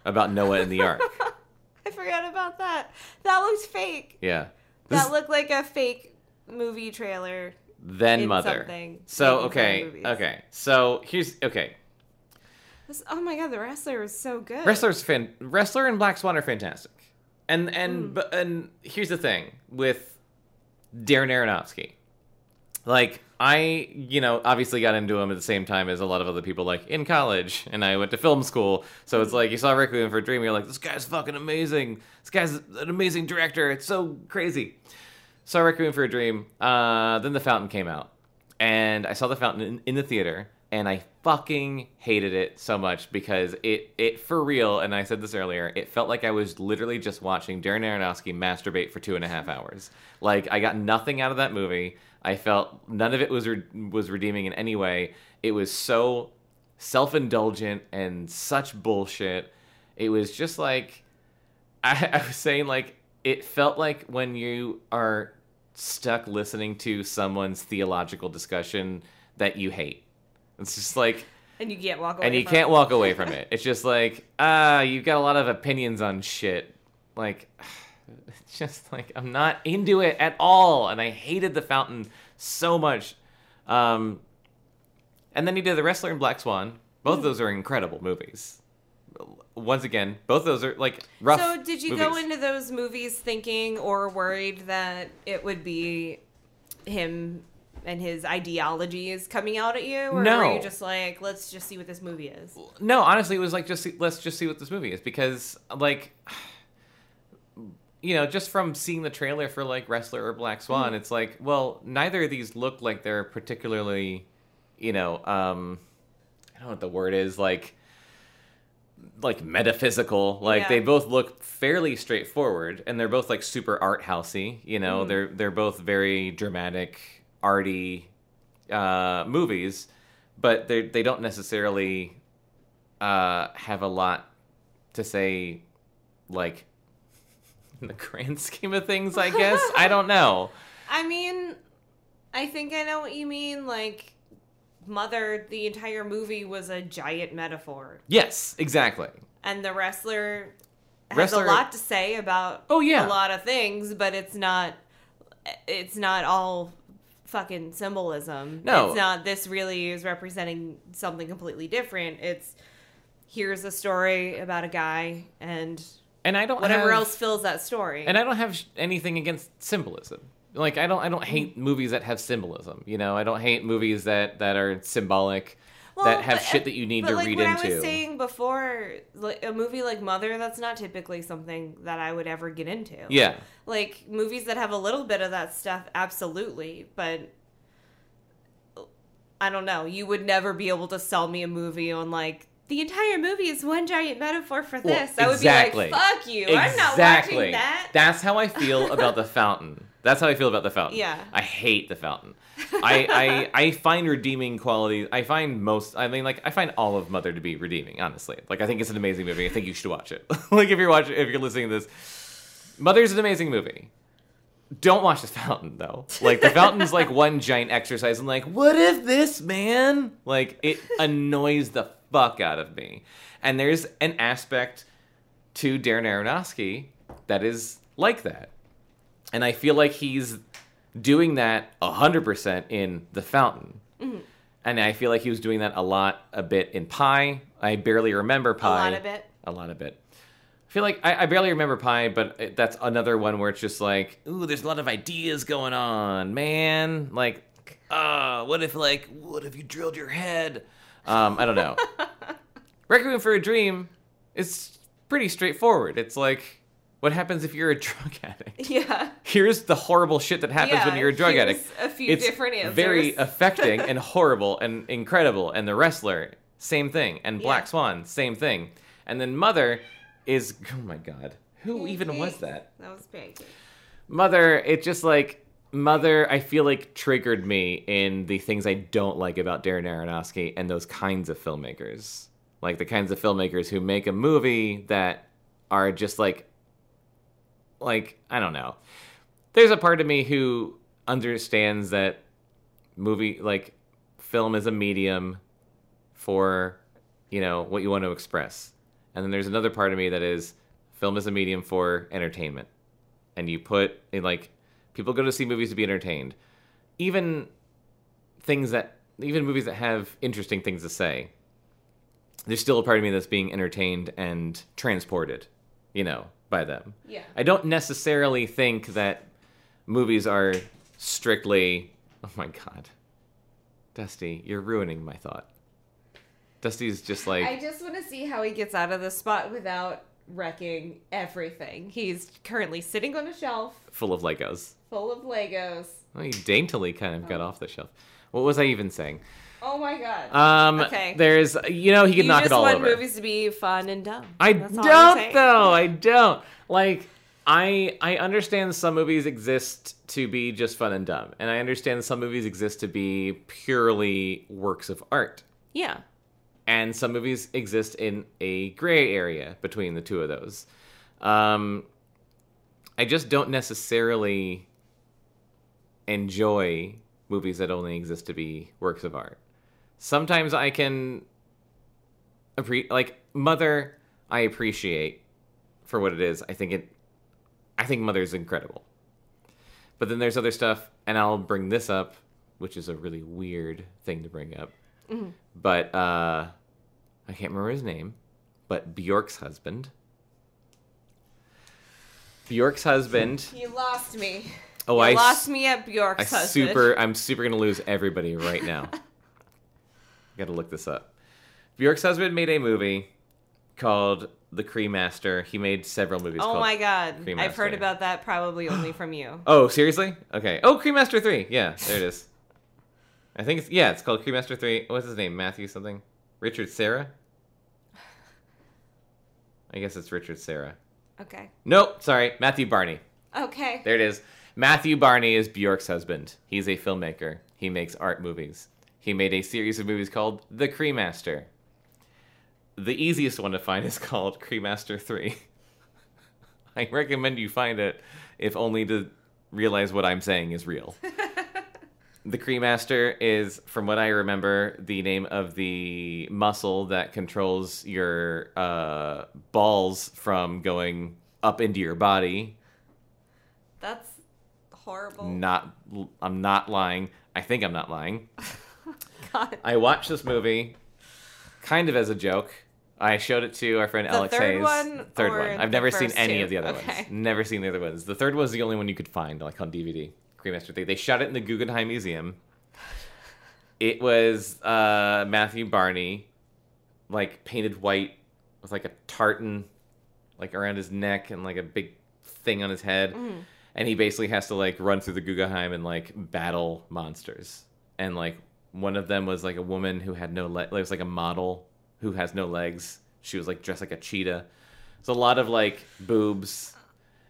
about Noah in the Ark. I forgot about that. That looks fake. Yeah. This- That looked like a fake movie trailer. then Mother. something, So making fun of okay, okay. So here's okay. This- oh my god, the wrestler was so good. Wrestler's fan. Wrestler and Black Swan are fantastic. And and hmm. but and here's the thing with Darren Aronofsky. Like I, you know, obviously got into him at the same time as a lot of other people, like in college, and I went to film school. So it's like you saw Requiem for a Dream, you're like, this guy's fucking amazing. This guy's an amazing director. It's so crazy. Saw Requiem for a Dream. Uh, then The Fountain came out, and I saw The Fountain in, in the theater, and I fucking hated it so much because it it for real. And I said this earlier. It felt like I was literally just watching Darren Aronofsky masturbate for two and a half hours. Like I got nothing out of that movie. I felt none of it was re- was redeeming in any way. It was so self indulgent and such bullshit. It was just like I, I was saying like it felt like when you are stuck listening to someone's theological discussion that you hate. It's just like and you can't walk away. and you from can't it. walk away from it. It's just like, ah, you've got a lot of opinions on shit. Like it's just like I'm not into it at all and I hated the fountain so much. Um and then he did The Wrestler and Black Swan. Both of those are incredible movies. Once again, both those are like rough. So, did you go into those movies thinking or worried that it would be him and his ideology is coming out at you, or No. were you just like, let's just see what this movie is? No, honestly, it was like just see, let's just see what this movie is because like you know, just from seeing the trailer for like Wrestler or Black Swan, it's like, well, neither of these look like they're particularly, you know, um I don't know what the word is, like like metaphysical. Like Yeah. they both look fairly straightforward and they're both like super art housey, you know. They're they're both very dramatic, arty uh movies, but they they don't necessarily uh have a lot to say like in the grand scheme of things, I guess. I don't know. I mean, I think I know what you mean. Like, Mother, the entire movie was a giant metaphor, Yes, exactly. and the wrestler has Wrestler- a lot to say about Oh, yeah. a lot of things, but it's not. It's not all fucking symbolism. No. it's not. This really is representing something completely different. It's here's a story about a guy and And I don't whatever have- else fills that story. And I don't have anything against symbolism. Like I don't I don't mm-hmm. hate movies that have symbolism. You know, I don't hate movies that that are symbolic that have but- shit uh, that you need but to like read what into. I was saying before, like a movie like Mother, that's not typically something that I would ever get into. yeah. Like movies that have a little bit of that stuff, absolutely, but I don't know. You would never be able to sell me a movie on like the entire movie is one giant metaphor for Well, this. I would be like, "Fuck you! I'm not Exactly. watching that." That's how I feel about the fountain. That's how I feel about the fountain. Yeah. I hate the fountain. I, I I find redeeming qualities. I find most. I mean, like I find all of Mother to be redeeming. Honestly, like I think it's an amazing movie. I think you should watch it. like if you're watching, if you're listening to this, Mother's an amazing movie. Don't watch the fountain though. Like the fountain's like one giant exercise and like, what if this man? Like it annoys the fuck out of me. And there's an aspect to Darren Aronofsky that is like that. And I feel like he's doing that 100% in The Fountain. Mm-hmm. And I feel like he was doing that a lot, a bit in Pi. I barely remember Pi. A lot of it. A lot of it. I feel like I, I barely remember Pi, but it, that's another one where it's just like, ooh, there's a lot of ideas going on, man. Like, uh, what if like, what if you drilled your head? Um, I don't know. Requiem for a Dream is pretty straightforward. It's like, what happens if you're a drug addict? Yeah. Here's the horrible shit that happens when you're a drug addict. a few it's different answers. very affecting and horrible and incredible. And the wrestler, same thing. And Black Yeah. Swan, same thing. And then Mother is, oh my god, who even was that? That was pancake. Mother, it just like Mother, I feel like triggered me in the things I don't like about Darren Aronofsky and those kinds of filmmakers. Like the kinds of filmmakers who make a movie that are just like like I don't know. There's a part of me who understands that movie like film is a medium for you know what you want to express. And then there's another part of me that is film is a medium for entertainment and you put in like people go to see movies to be entertained. Even things that even movies that have interesting things to say there's still a part of me that's being entertained and transported you know by them. Yeah. i don't necessarily think that movies are strictly oh my god. Dusty you're ruining my thought. Dusty's just like I just want to see how he gets out of the spot without wrecking everything. He's currently sitting on a shelf. Full of legos full of Legos. well, he daintily kind of got off the shelf what was i even saying Oh my god. Um, Okay. there's, you know, he could you knock it all over. You just want over. movies to be fun and dumb. I That's all I'm don't though. I don't. Like, I I understand some movies exist to be just fun and dumb, and I understand some movies exist to be purely works of art, Yeah. and some movies exist in a gray area between the two of those. Um, I just don't necessarily enjoy movies that only exist to be works of art. Sometimes I can appre- like Mother I appreciate for what it is. I think it I think Mother's incredible. But then there's other stuff and I'll bring this up, which is a really weird thing to bring up. But uh I can't remember his name, but Bjork's husband. Bjork's husband. You lost me. Oh, you I lost me at Bjork's I husband. super I'm super gonna lose everybody right now. Gotta look this up. Bjork's husband made a movie called The Cremaster. He made several movies Oh called my god. I've heard about that probably only from you. Oh, seriously? Okay. Oh, Cremaster 3. Yeah, there it is. I think it's yeah, it's called Cremaster 3. What's his name? Matthew something? Richard Serra? I guess it's Richard Serra. Okay. Nope, sorry, Matthew Barney. Okay. There it is. Matthew Barney is Bjork's husband. He's a filmmaker. He makes art movies. He made a series of movies called The Cremaster. The easiest one to find is called Cremaster 3. I recommend you find it, if only to realize what I'm saying is real. the Cremaster is, from what I remember, the name of the muscle that controls your uh, balls from going up into your body That's horrible. not I'm not lying. I think I'm not lying. God. I watched this movie kind of as a joke. I showed it to our friend The Alex third Hayes. one third one. I've never seen any two? of the other Okay. ones. Never seen the other ones. The third was the only one you could find, like on DVD. Cremaster 3. They shot it in the Guggenheim Museum. It was uh, Matthew Barney, like painted white with like a tartan, like around his neck and like a big thing on his head, Mm-hmm. And he basically has to like run through the Guggenheim and like battle monsters. And like one of them was like a woman who had no leg. It was like a model who has no legs. She was like dressed like a cheetah. It's a lot of like boobs.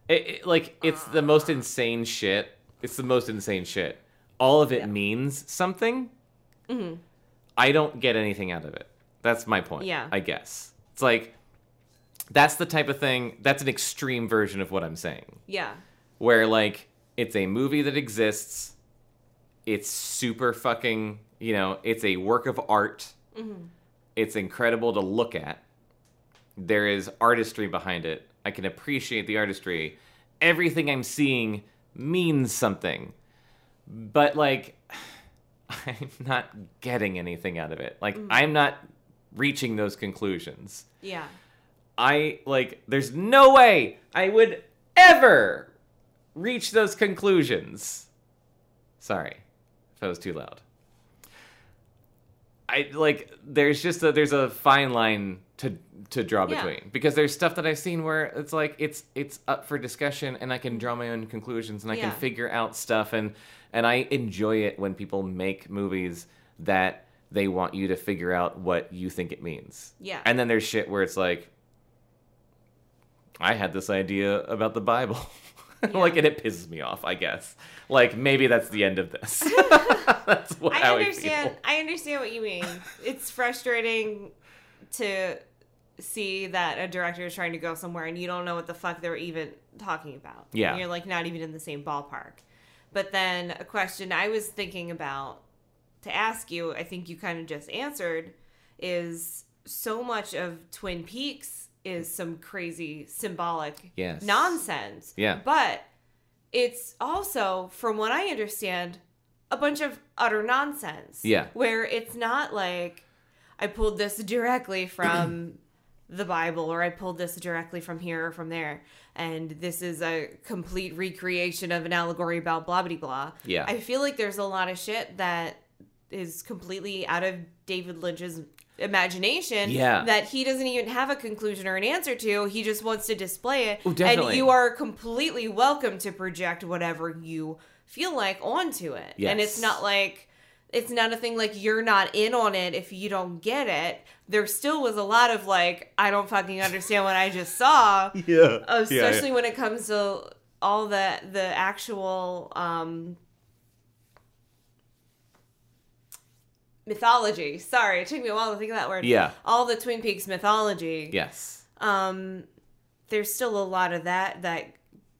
It, it- like it's the most insane shit. It's the most insane shit. All of it Yeah. means something. Mm-hmm. I don't get anything out of it. That's my point. Yeah. I guess it's like that's the type of thing. That's an extreme version of what I'm saying Yeah. Where like it's a movie that exists it's super fucking you know it's a work of art Mm-hmm. it's incredible to look at there is artistry behind it. I can appreciate the artistry. Everything I'm seeing means something. But like I'm not getting anything out of it. Like I'm not reaching those conclusions. Yeah. I like there's no way I would ever reach those conclusions. Sorry if I was too loud. I like there's just a there's a fine line to to draw Yeah. between because there's stuff that I've seen where it's like it's it's up for discussion and I can draw my own conclusions and I Yeah. can figure out stuff and and I enjoy it when people make movies that they want you to figure out what you think it means. Yeah. And then there's shit where it's like I had this idea about the Bible. like and it pisses me off, I guess. Like maybe that's the end of this. that's what I understand. feel. I understand what you mean. It's frustrating to see that a director is trying to go somewhere and you don't know what the fuck they're even talking about. Yeah. And you're like not even in the same ballpark. But then a question I was thinking about to ask you, I think you kind of just answered, is so much of Twin Peaks is some crazy symbolic Yes. nonsense. Yeah. But it's also, from what I understand, a bunch of utter nonsense. Yeah. Where it's not like I pulled this directly from the Bible or I pulled this directly from here or from there. And this is a complete recreation of an allegory about blah blah blah. Yeah. I feel like there's a lot of shit that is completely out of David Lynch's imagination Yeah. that he doesn't even have a conclusion or an answer to. He just wants to display it. Oh, and you are completely welcome to project whatever you feel like onto it. And it's not like it's not a thing like you're not in on it if you don't get it. There still was a lot of like, I don't fucking understand what I just saw. Yeah. Especially when it comes to all the the actual um mythology. Sorry, it took me a while to think of that word. Yeah. All the Twin Peaks mythology Yes. um there's still a lot of that that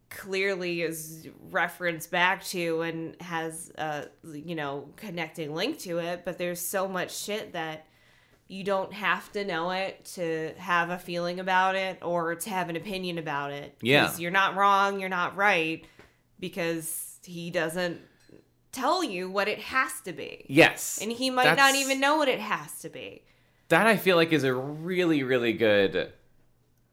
clearly is referenced back to and has a you know connecting link to it but there's so much shit that you don't have to know it to have a feeling about it or to have an opinion about it. Yeah. you're not wrong you're not right because he doesn't tell you what it has to be Yes. and he might not even know what it has to be that I feel like is a really, really good,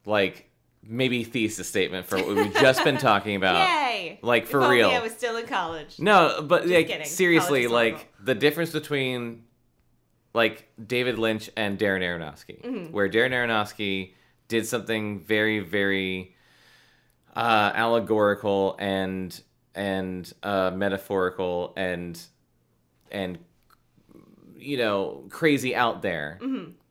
like maybe thesis statement for what we've just been talking about. yay Like for real. i was still in college No, but like kidding. seriously, like horrible. the difference between like David Lynch and Darren Aronofsky, Mm-hmm. where Darren Aronofsky did something very, very uh, allegorical and and uh, metaphorical and and you know crazy out there.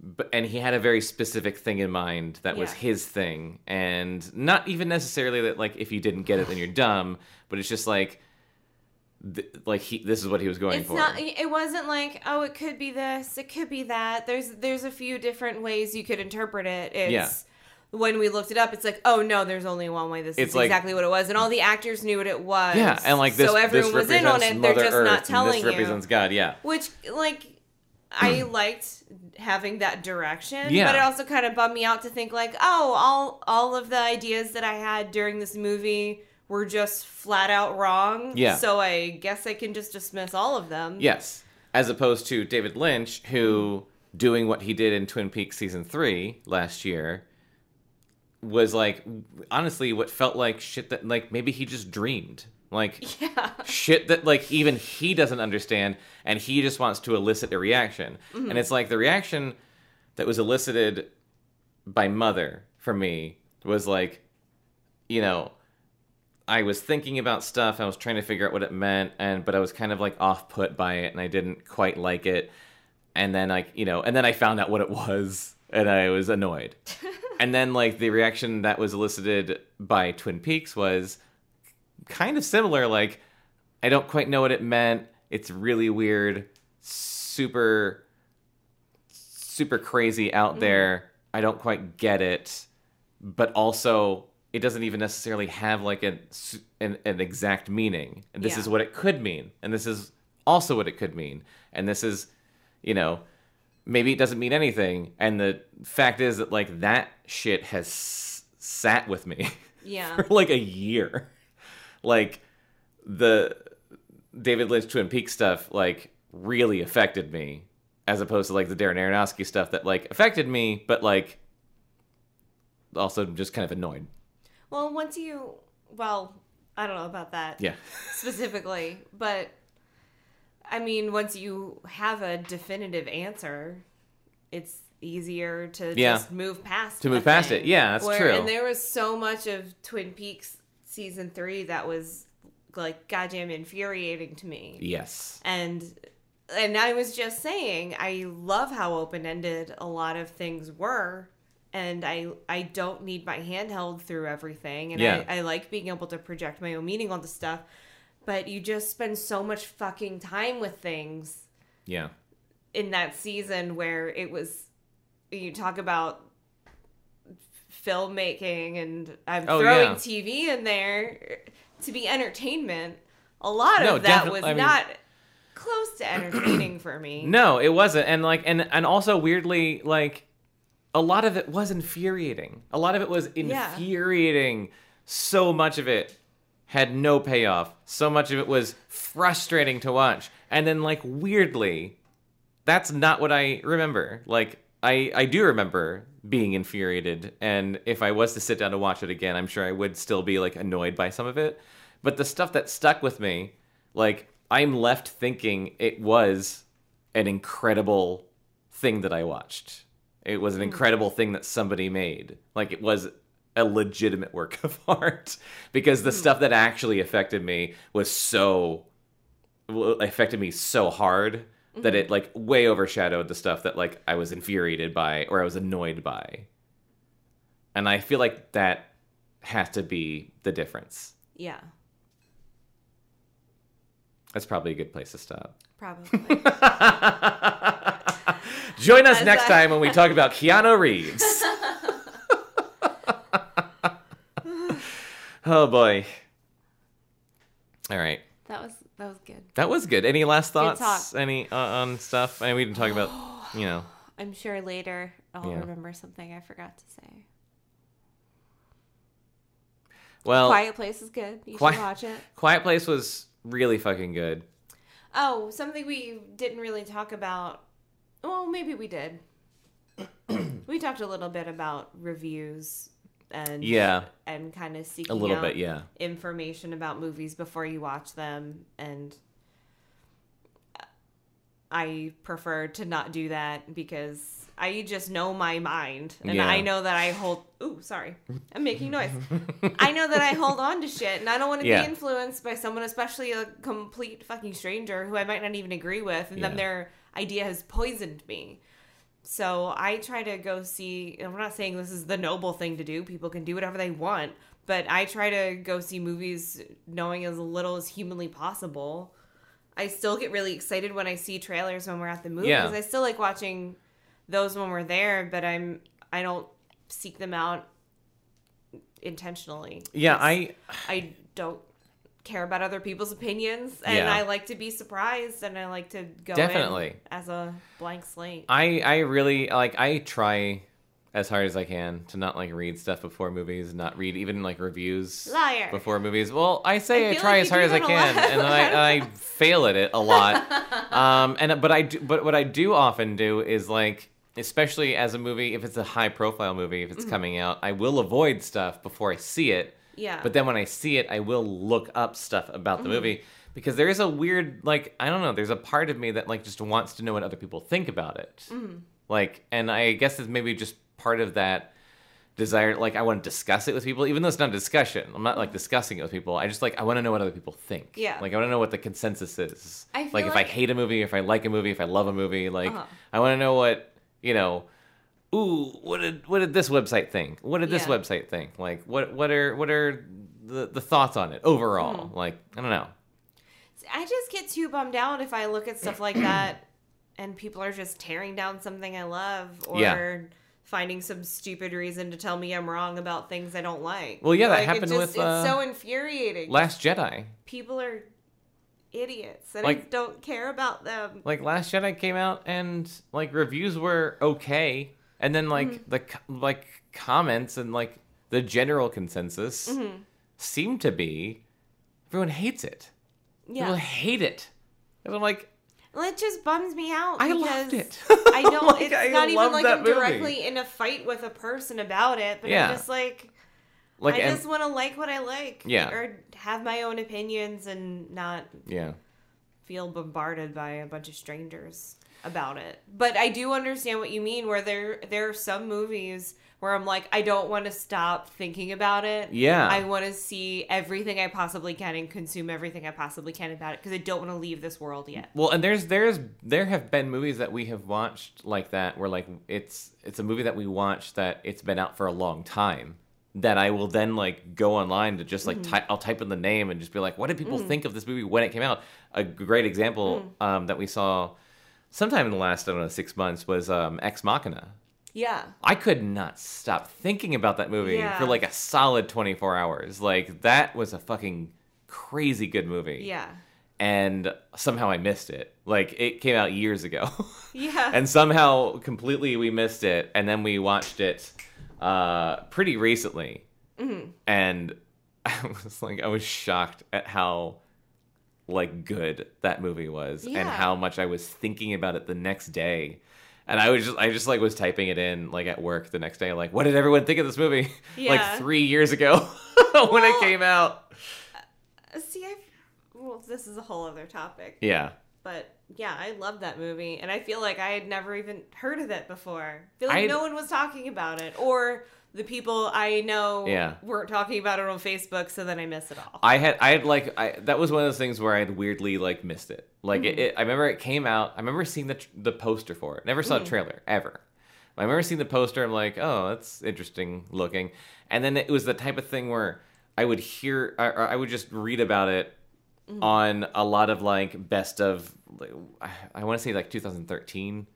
But, and he had a very specific thing in mind that was his thing. And not even necessarily that like if you didn't get it then you're dumb but it's just like th- like he this is what he was going it's for. not it wasn't like oh it could be this it could be that. There's there's a few different ways you could interpret it. It's Yeah. When we looked it up it's like oh no there's only one way this It's is like- exactly what it was and all the actors knew what it was yeah and like this so everyone this was in on it they're just Earth, not telling this you represents god yeah which like I liked having that direction, Yeah. but it also kind of bummed me out to think like, oh, all all of the ideas that I had during this movie were just flat out wrong. Yeah. So I guess I can just dismiss all of them. yes as opposed to David Lynch who doing what he did in Twin Peaks season 3 last year was like honestly what felt like shit that like maybe he just dreamed. Like Yeah. shit that like even he doesn't understand and he just wants to elicit a reaction. Mm-hmm. And it's like the reaction that was elicited by mother for me was like you know i was thinking about stuff i was trying to figure out what it meant and but i was kind of like off put by it and i didn't quite like it. And then like you know and then i found out what it was and i was annoyed and then like the reaction that was elicited by twin peaks was kind of similar like i don't quite know what it meant. It's really weird. Super super crazy out mm-hmm. there. I don't quite get it. But also it doesn't even necessarily have like a, s- an, an exact meaning. And this Yeah. is what it could mean. And this is also what it could mean. And this is you know maybe it doesn't mean anything. And the fact is that like that shit has s- sat with me Yeah. for like a year. Like the David Lynch Twin Peaks stuff like really affected me as opposed to like the Darren Aronofsky stuff that like affected me but like also just kind of annoyed. Well, once you, well, I don't know about that Yeah. specifically, but I mean, once you have a definitive answer, it's easier to Yeah. just move past To move past thing. it. Yeah, that's Where- true. And there was so much of Twin Peaks season three that was like goddamn infuriating to me. Yes. and and I was just saying I love how open ended a lot of things were and I I don't need my handheld through everything and Yeah. I, I like being able to project my own meaning on the stuff but you just spend so much fucking time with things Yeah. in that season where it was you talk about filmmaking and I'm Oh, throwing yeah. TV in there to be entertainment. A lot No, of that was I mean- not close to entertaining for me. No, it wasn't. And like and and also weirdly like a lot of it was infuriating. A lot of it was Yeah. infuriating. So much of it had no payoff. So much of it was frustrating to watch. And then like weirdly that's not what I remember. Like I I do remember being infuriated and if I was to sit down to watch it again, I'm sure I would still be like annoyed by some of it. But the stuff that stuck with me, like I'm left thinking it was an incredible thing that I watched. It was an hmm. incredible thing that somebody made. Like it was a legitimate work of art because the hmm. stuff that actually affected me was so affected me so hard that it mm-hmm. like way overshadowed the stuff that like I was infuriated by or I was annoyed by. And I feel like that has to be the difference. Yeah, That's probably a good place to stop. probably. Join us As next I- time when we talk about Keanu Reeves. Oh boy. All right. that was that was good. That was good. Any last thoughts? Any uh, on stuff? I mean, we didn't talk about, you know. I'm sure later I'll Yeah. remember something I forgot to say. Well, Quiet, Quiet Place is good. You Qui- should watch it. Quiet Place was really fucking good. Oh, something we didn't really talk about. Well, maybe we did. we talked a little bit about reviews and Yeah, and kind of seeking a little out bit. Yeah. information about movies before you watch them and I prefer to not do that because I just know my mind and Yeah. I know that I hold ooh sorry I'm making noise I know that I hold on to shit and I don't want to Yeah. be influenced by someone especially a complete fucking stranger who I might not even agree with and Yeah. then their idea has poisoned me so I try to go see. I'm not saying this is the noble thing to do. People can do whatever they want, but I try to go see movies knowing as little as humanly possible. I still get really excited when I see trailers when we're at the movies. Yeah. I still like watching those when we're there, but I'm I don't seek them out intentionally. Yeah, I I don't care about other people's opinions, and Yeah. I like to be surprised, and I like to go Definitely. in as a blank slate. I I really like I try as hard as I can to not like read stuff before movies, not read even like reviews Liar. before movies. Well, I say I I, try like as hard as I can, and I, I fail at it a lot. um, and but I do, but what I do often do is like. Especially as a movie, if it's a high profile movie, if Mm-hmm. it's coming out, I will avoid stuff before I see it. Yeah. But then when I see it, I will look up stuff about Mm-hmm. the movie because there is a weird, like, I don't know, there's a part of me that, like, just wants to know what other people think about it. Mm-hmm. Like, and I guess it's maybe just part of that desire. Like, I want to discuss it with people, even though it's not a discussion. I'm not, like, discussing it with people. I just, like, I want to know what other people think. Yeah. Like, I want to know what the consensus is. I feel like, if I hate a movie, if I like a movie, if I love a movie, like, Uh-huh. I want to know what, you know, ooh, what did what did this website think? What did this website think? Like, what what are what are the the thoughts on it overall? Hmm. Like, I don't know. I just get too bummed out if I look at stuff like that and people are just tearing down something I love or Yeah. finding some stupid reason to tell me I'm wrong about things I don't like. Well, yeah, that Like, it happened just- with, uh, It's so infuriating. Last Jedi. people are idiots and I don't care about them. like Last Jedi came out and like reviews were okay, and then like Mm-hmm. the like comments and like the general consensus Mm-hmm. seemed to be everyone hates it. Yeah. People hate it. And I'm like, Well, it just bums me out. I loved it. I don't. Like, it's I not even like I'm movie. directly in a fight with a person about it, but Yeah. I'm just like, like, I and- just want to like what I like. Yeah. Or have my own opinions and not yeah, feel bombarded by a bunch of strangers about it. But I do understand what you mean. Where there there are some movies where I'm like, I don't want to stop thinking about it. yeah. I want to see everything I possibly can and consume everything I possibly can about it because I don't want to leave this world yet. Well, and there's there's there have been movies that we have watched like that where like it's it's a movie that we watched that it's been out for a long time that I will then like go online to just like Mm-hmm. type I'll type in the name and just be like what did Mm. people think of this movie when it came out? A great example um, that we saw sometime in the last I don't know 6 months was um, Ex Machina. Yeah. I could not stop thinking about that movie Yeah. for like a solid 24 hours. Like that was a fucking crazy good movie Yeah. and somehow I missed it. Like it came out years ago, Yeah. and somehow completely we missed it, and then we watched it uh, pretty recently, Mm-hmm. and I was like, I was shocked at how like good that movie was, and how much I was thinking about it the next day. And I was just, I just like was typing it in like at work the next day, like, what did everyone think of this movie? like three years ago when it came out. Uh, see, I. Well, this is a whole other topic. Yeah. But yeah, I love that movie, and I feel like I had never even heard of it before. I feel like I'd- no one was talking about it, or the people I know Yeah. weren't talking about it on Facebook, so then I miss it all. I had I had like I that was one of those things where I had weirdly like missed it. Like it, mm-hmm. it I remember it came out. I remember seeing the tr- the poster for it. Never saw a mm. trailer ever. I remember seeing the poster. I'm like, oh, that's interesting looking. And then it was the type of thing where I would hear or or I would just read about it mm. on a lot of like best of like, I want to say like 2013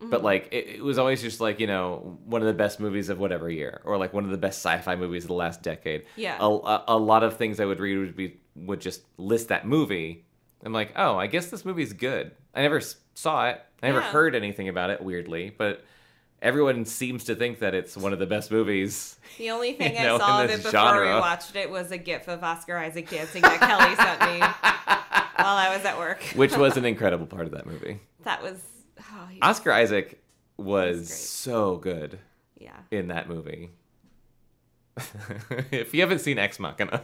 but mm-hmm. like it, it was always just like you know one of the best movies of whatever year or like one of the best sci-fi movies of the last decade Yeah. a, a, a lot of things i would read would be would just list that movie i'm like oh i guess this movie's good i never saw it i never Yeah. heard anything about it weirdly but everyone seems to think that it's one of the best movies The only thing You know, I saw of it before we watched it was a gif of Oscar Isaac dancing that Kelly sent me while I was at work. which was an incredible part of that movie That was. Oscar isaac was so good yeah. in that movie. if you haven't seen Ex Machina,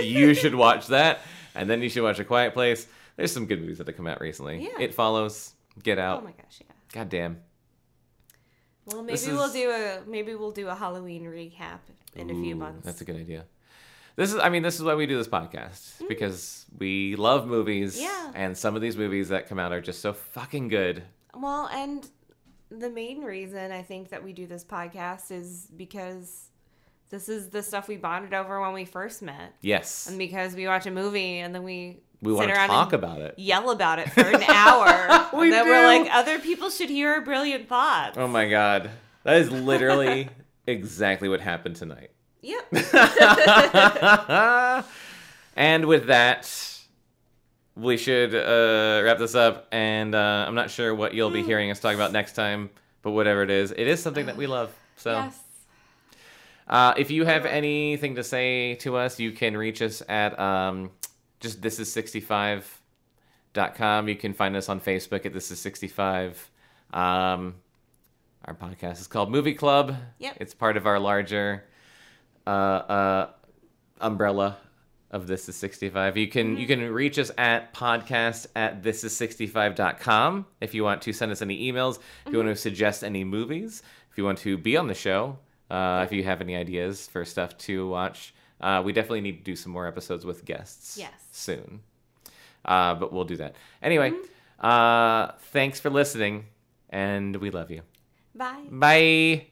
you should watch that, and then you should watch A Quiet Place. There's some good movies that have come out recently. Yeah. It Follows, Get out. Oh my gosh, yeah. God damn. Well, maybe This we'll do a maybe we'll do a Halloween recap in a few months. That's a good idea. This is, I mean, this is why we do this podcast because we love movies, Mm. Yeah. and some of these movies that come out are just so fucking good. Well, and the main reason I think that we do this podcast is because this is the stuff we bonded over when we first met. Yes, And because we watch a movie and then we we sit want to around talk and about it. yell about it for an hour. We and then do. we're like, other people should hear our brilliant thoughts. Oh my god, that is literally exactly what happened tonight. Yep. and with that, we should uh, wrap this up. And uh, I'm not sure what you'll be hearing us talk about next time, but whatever it is, it is something that we love. So, Yes. uh, if you have anything to say to us, you can reach us at um, just this is 65.com. You can find us on Facebook at this is 65. Um, our podcast is called Movie Club. Yep. It's part of our larger uh, uh, umbrella of This Is 65. You can you can reach us at podcast at this thisis65.com if you want to send us any emails, if you want to suggest any movies, if you want to be on the show, uh, if you have any ideas for stuff to watch. Uh, we definitely need to do some more episodes with guests Yes. soon. Uh, but we'll do that. Anyway, uh, thanks for listening, and we love you. Bye. Bye.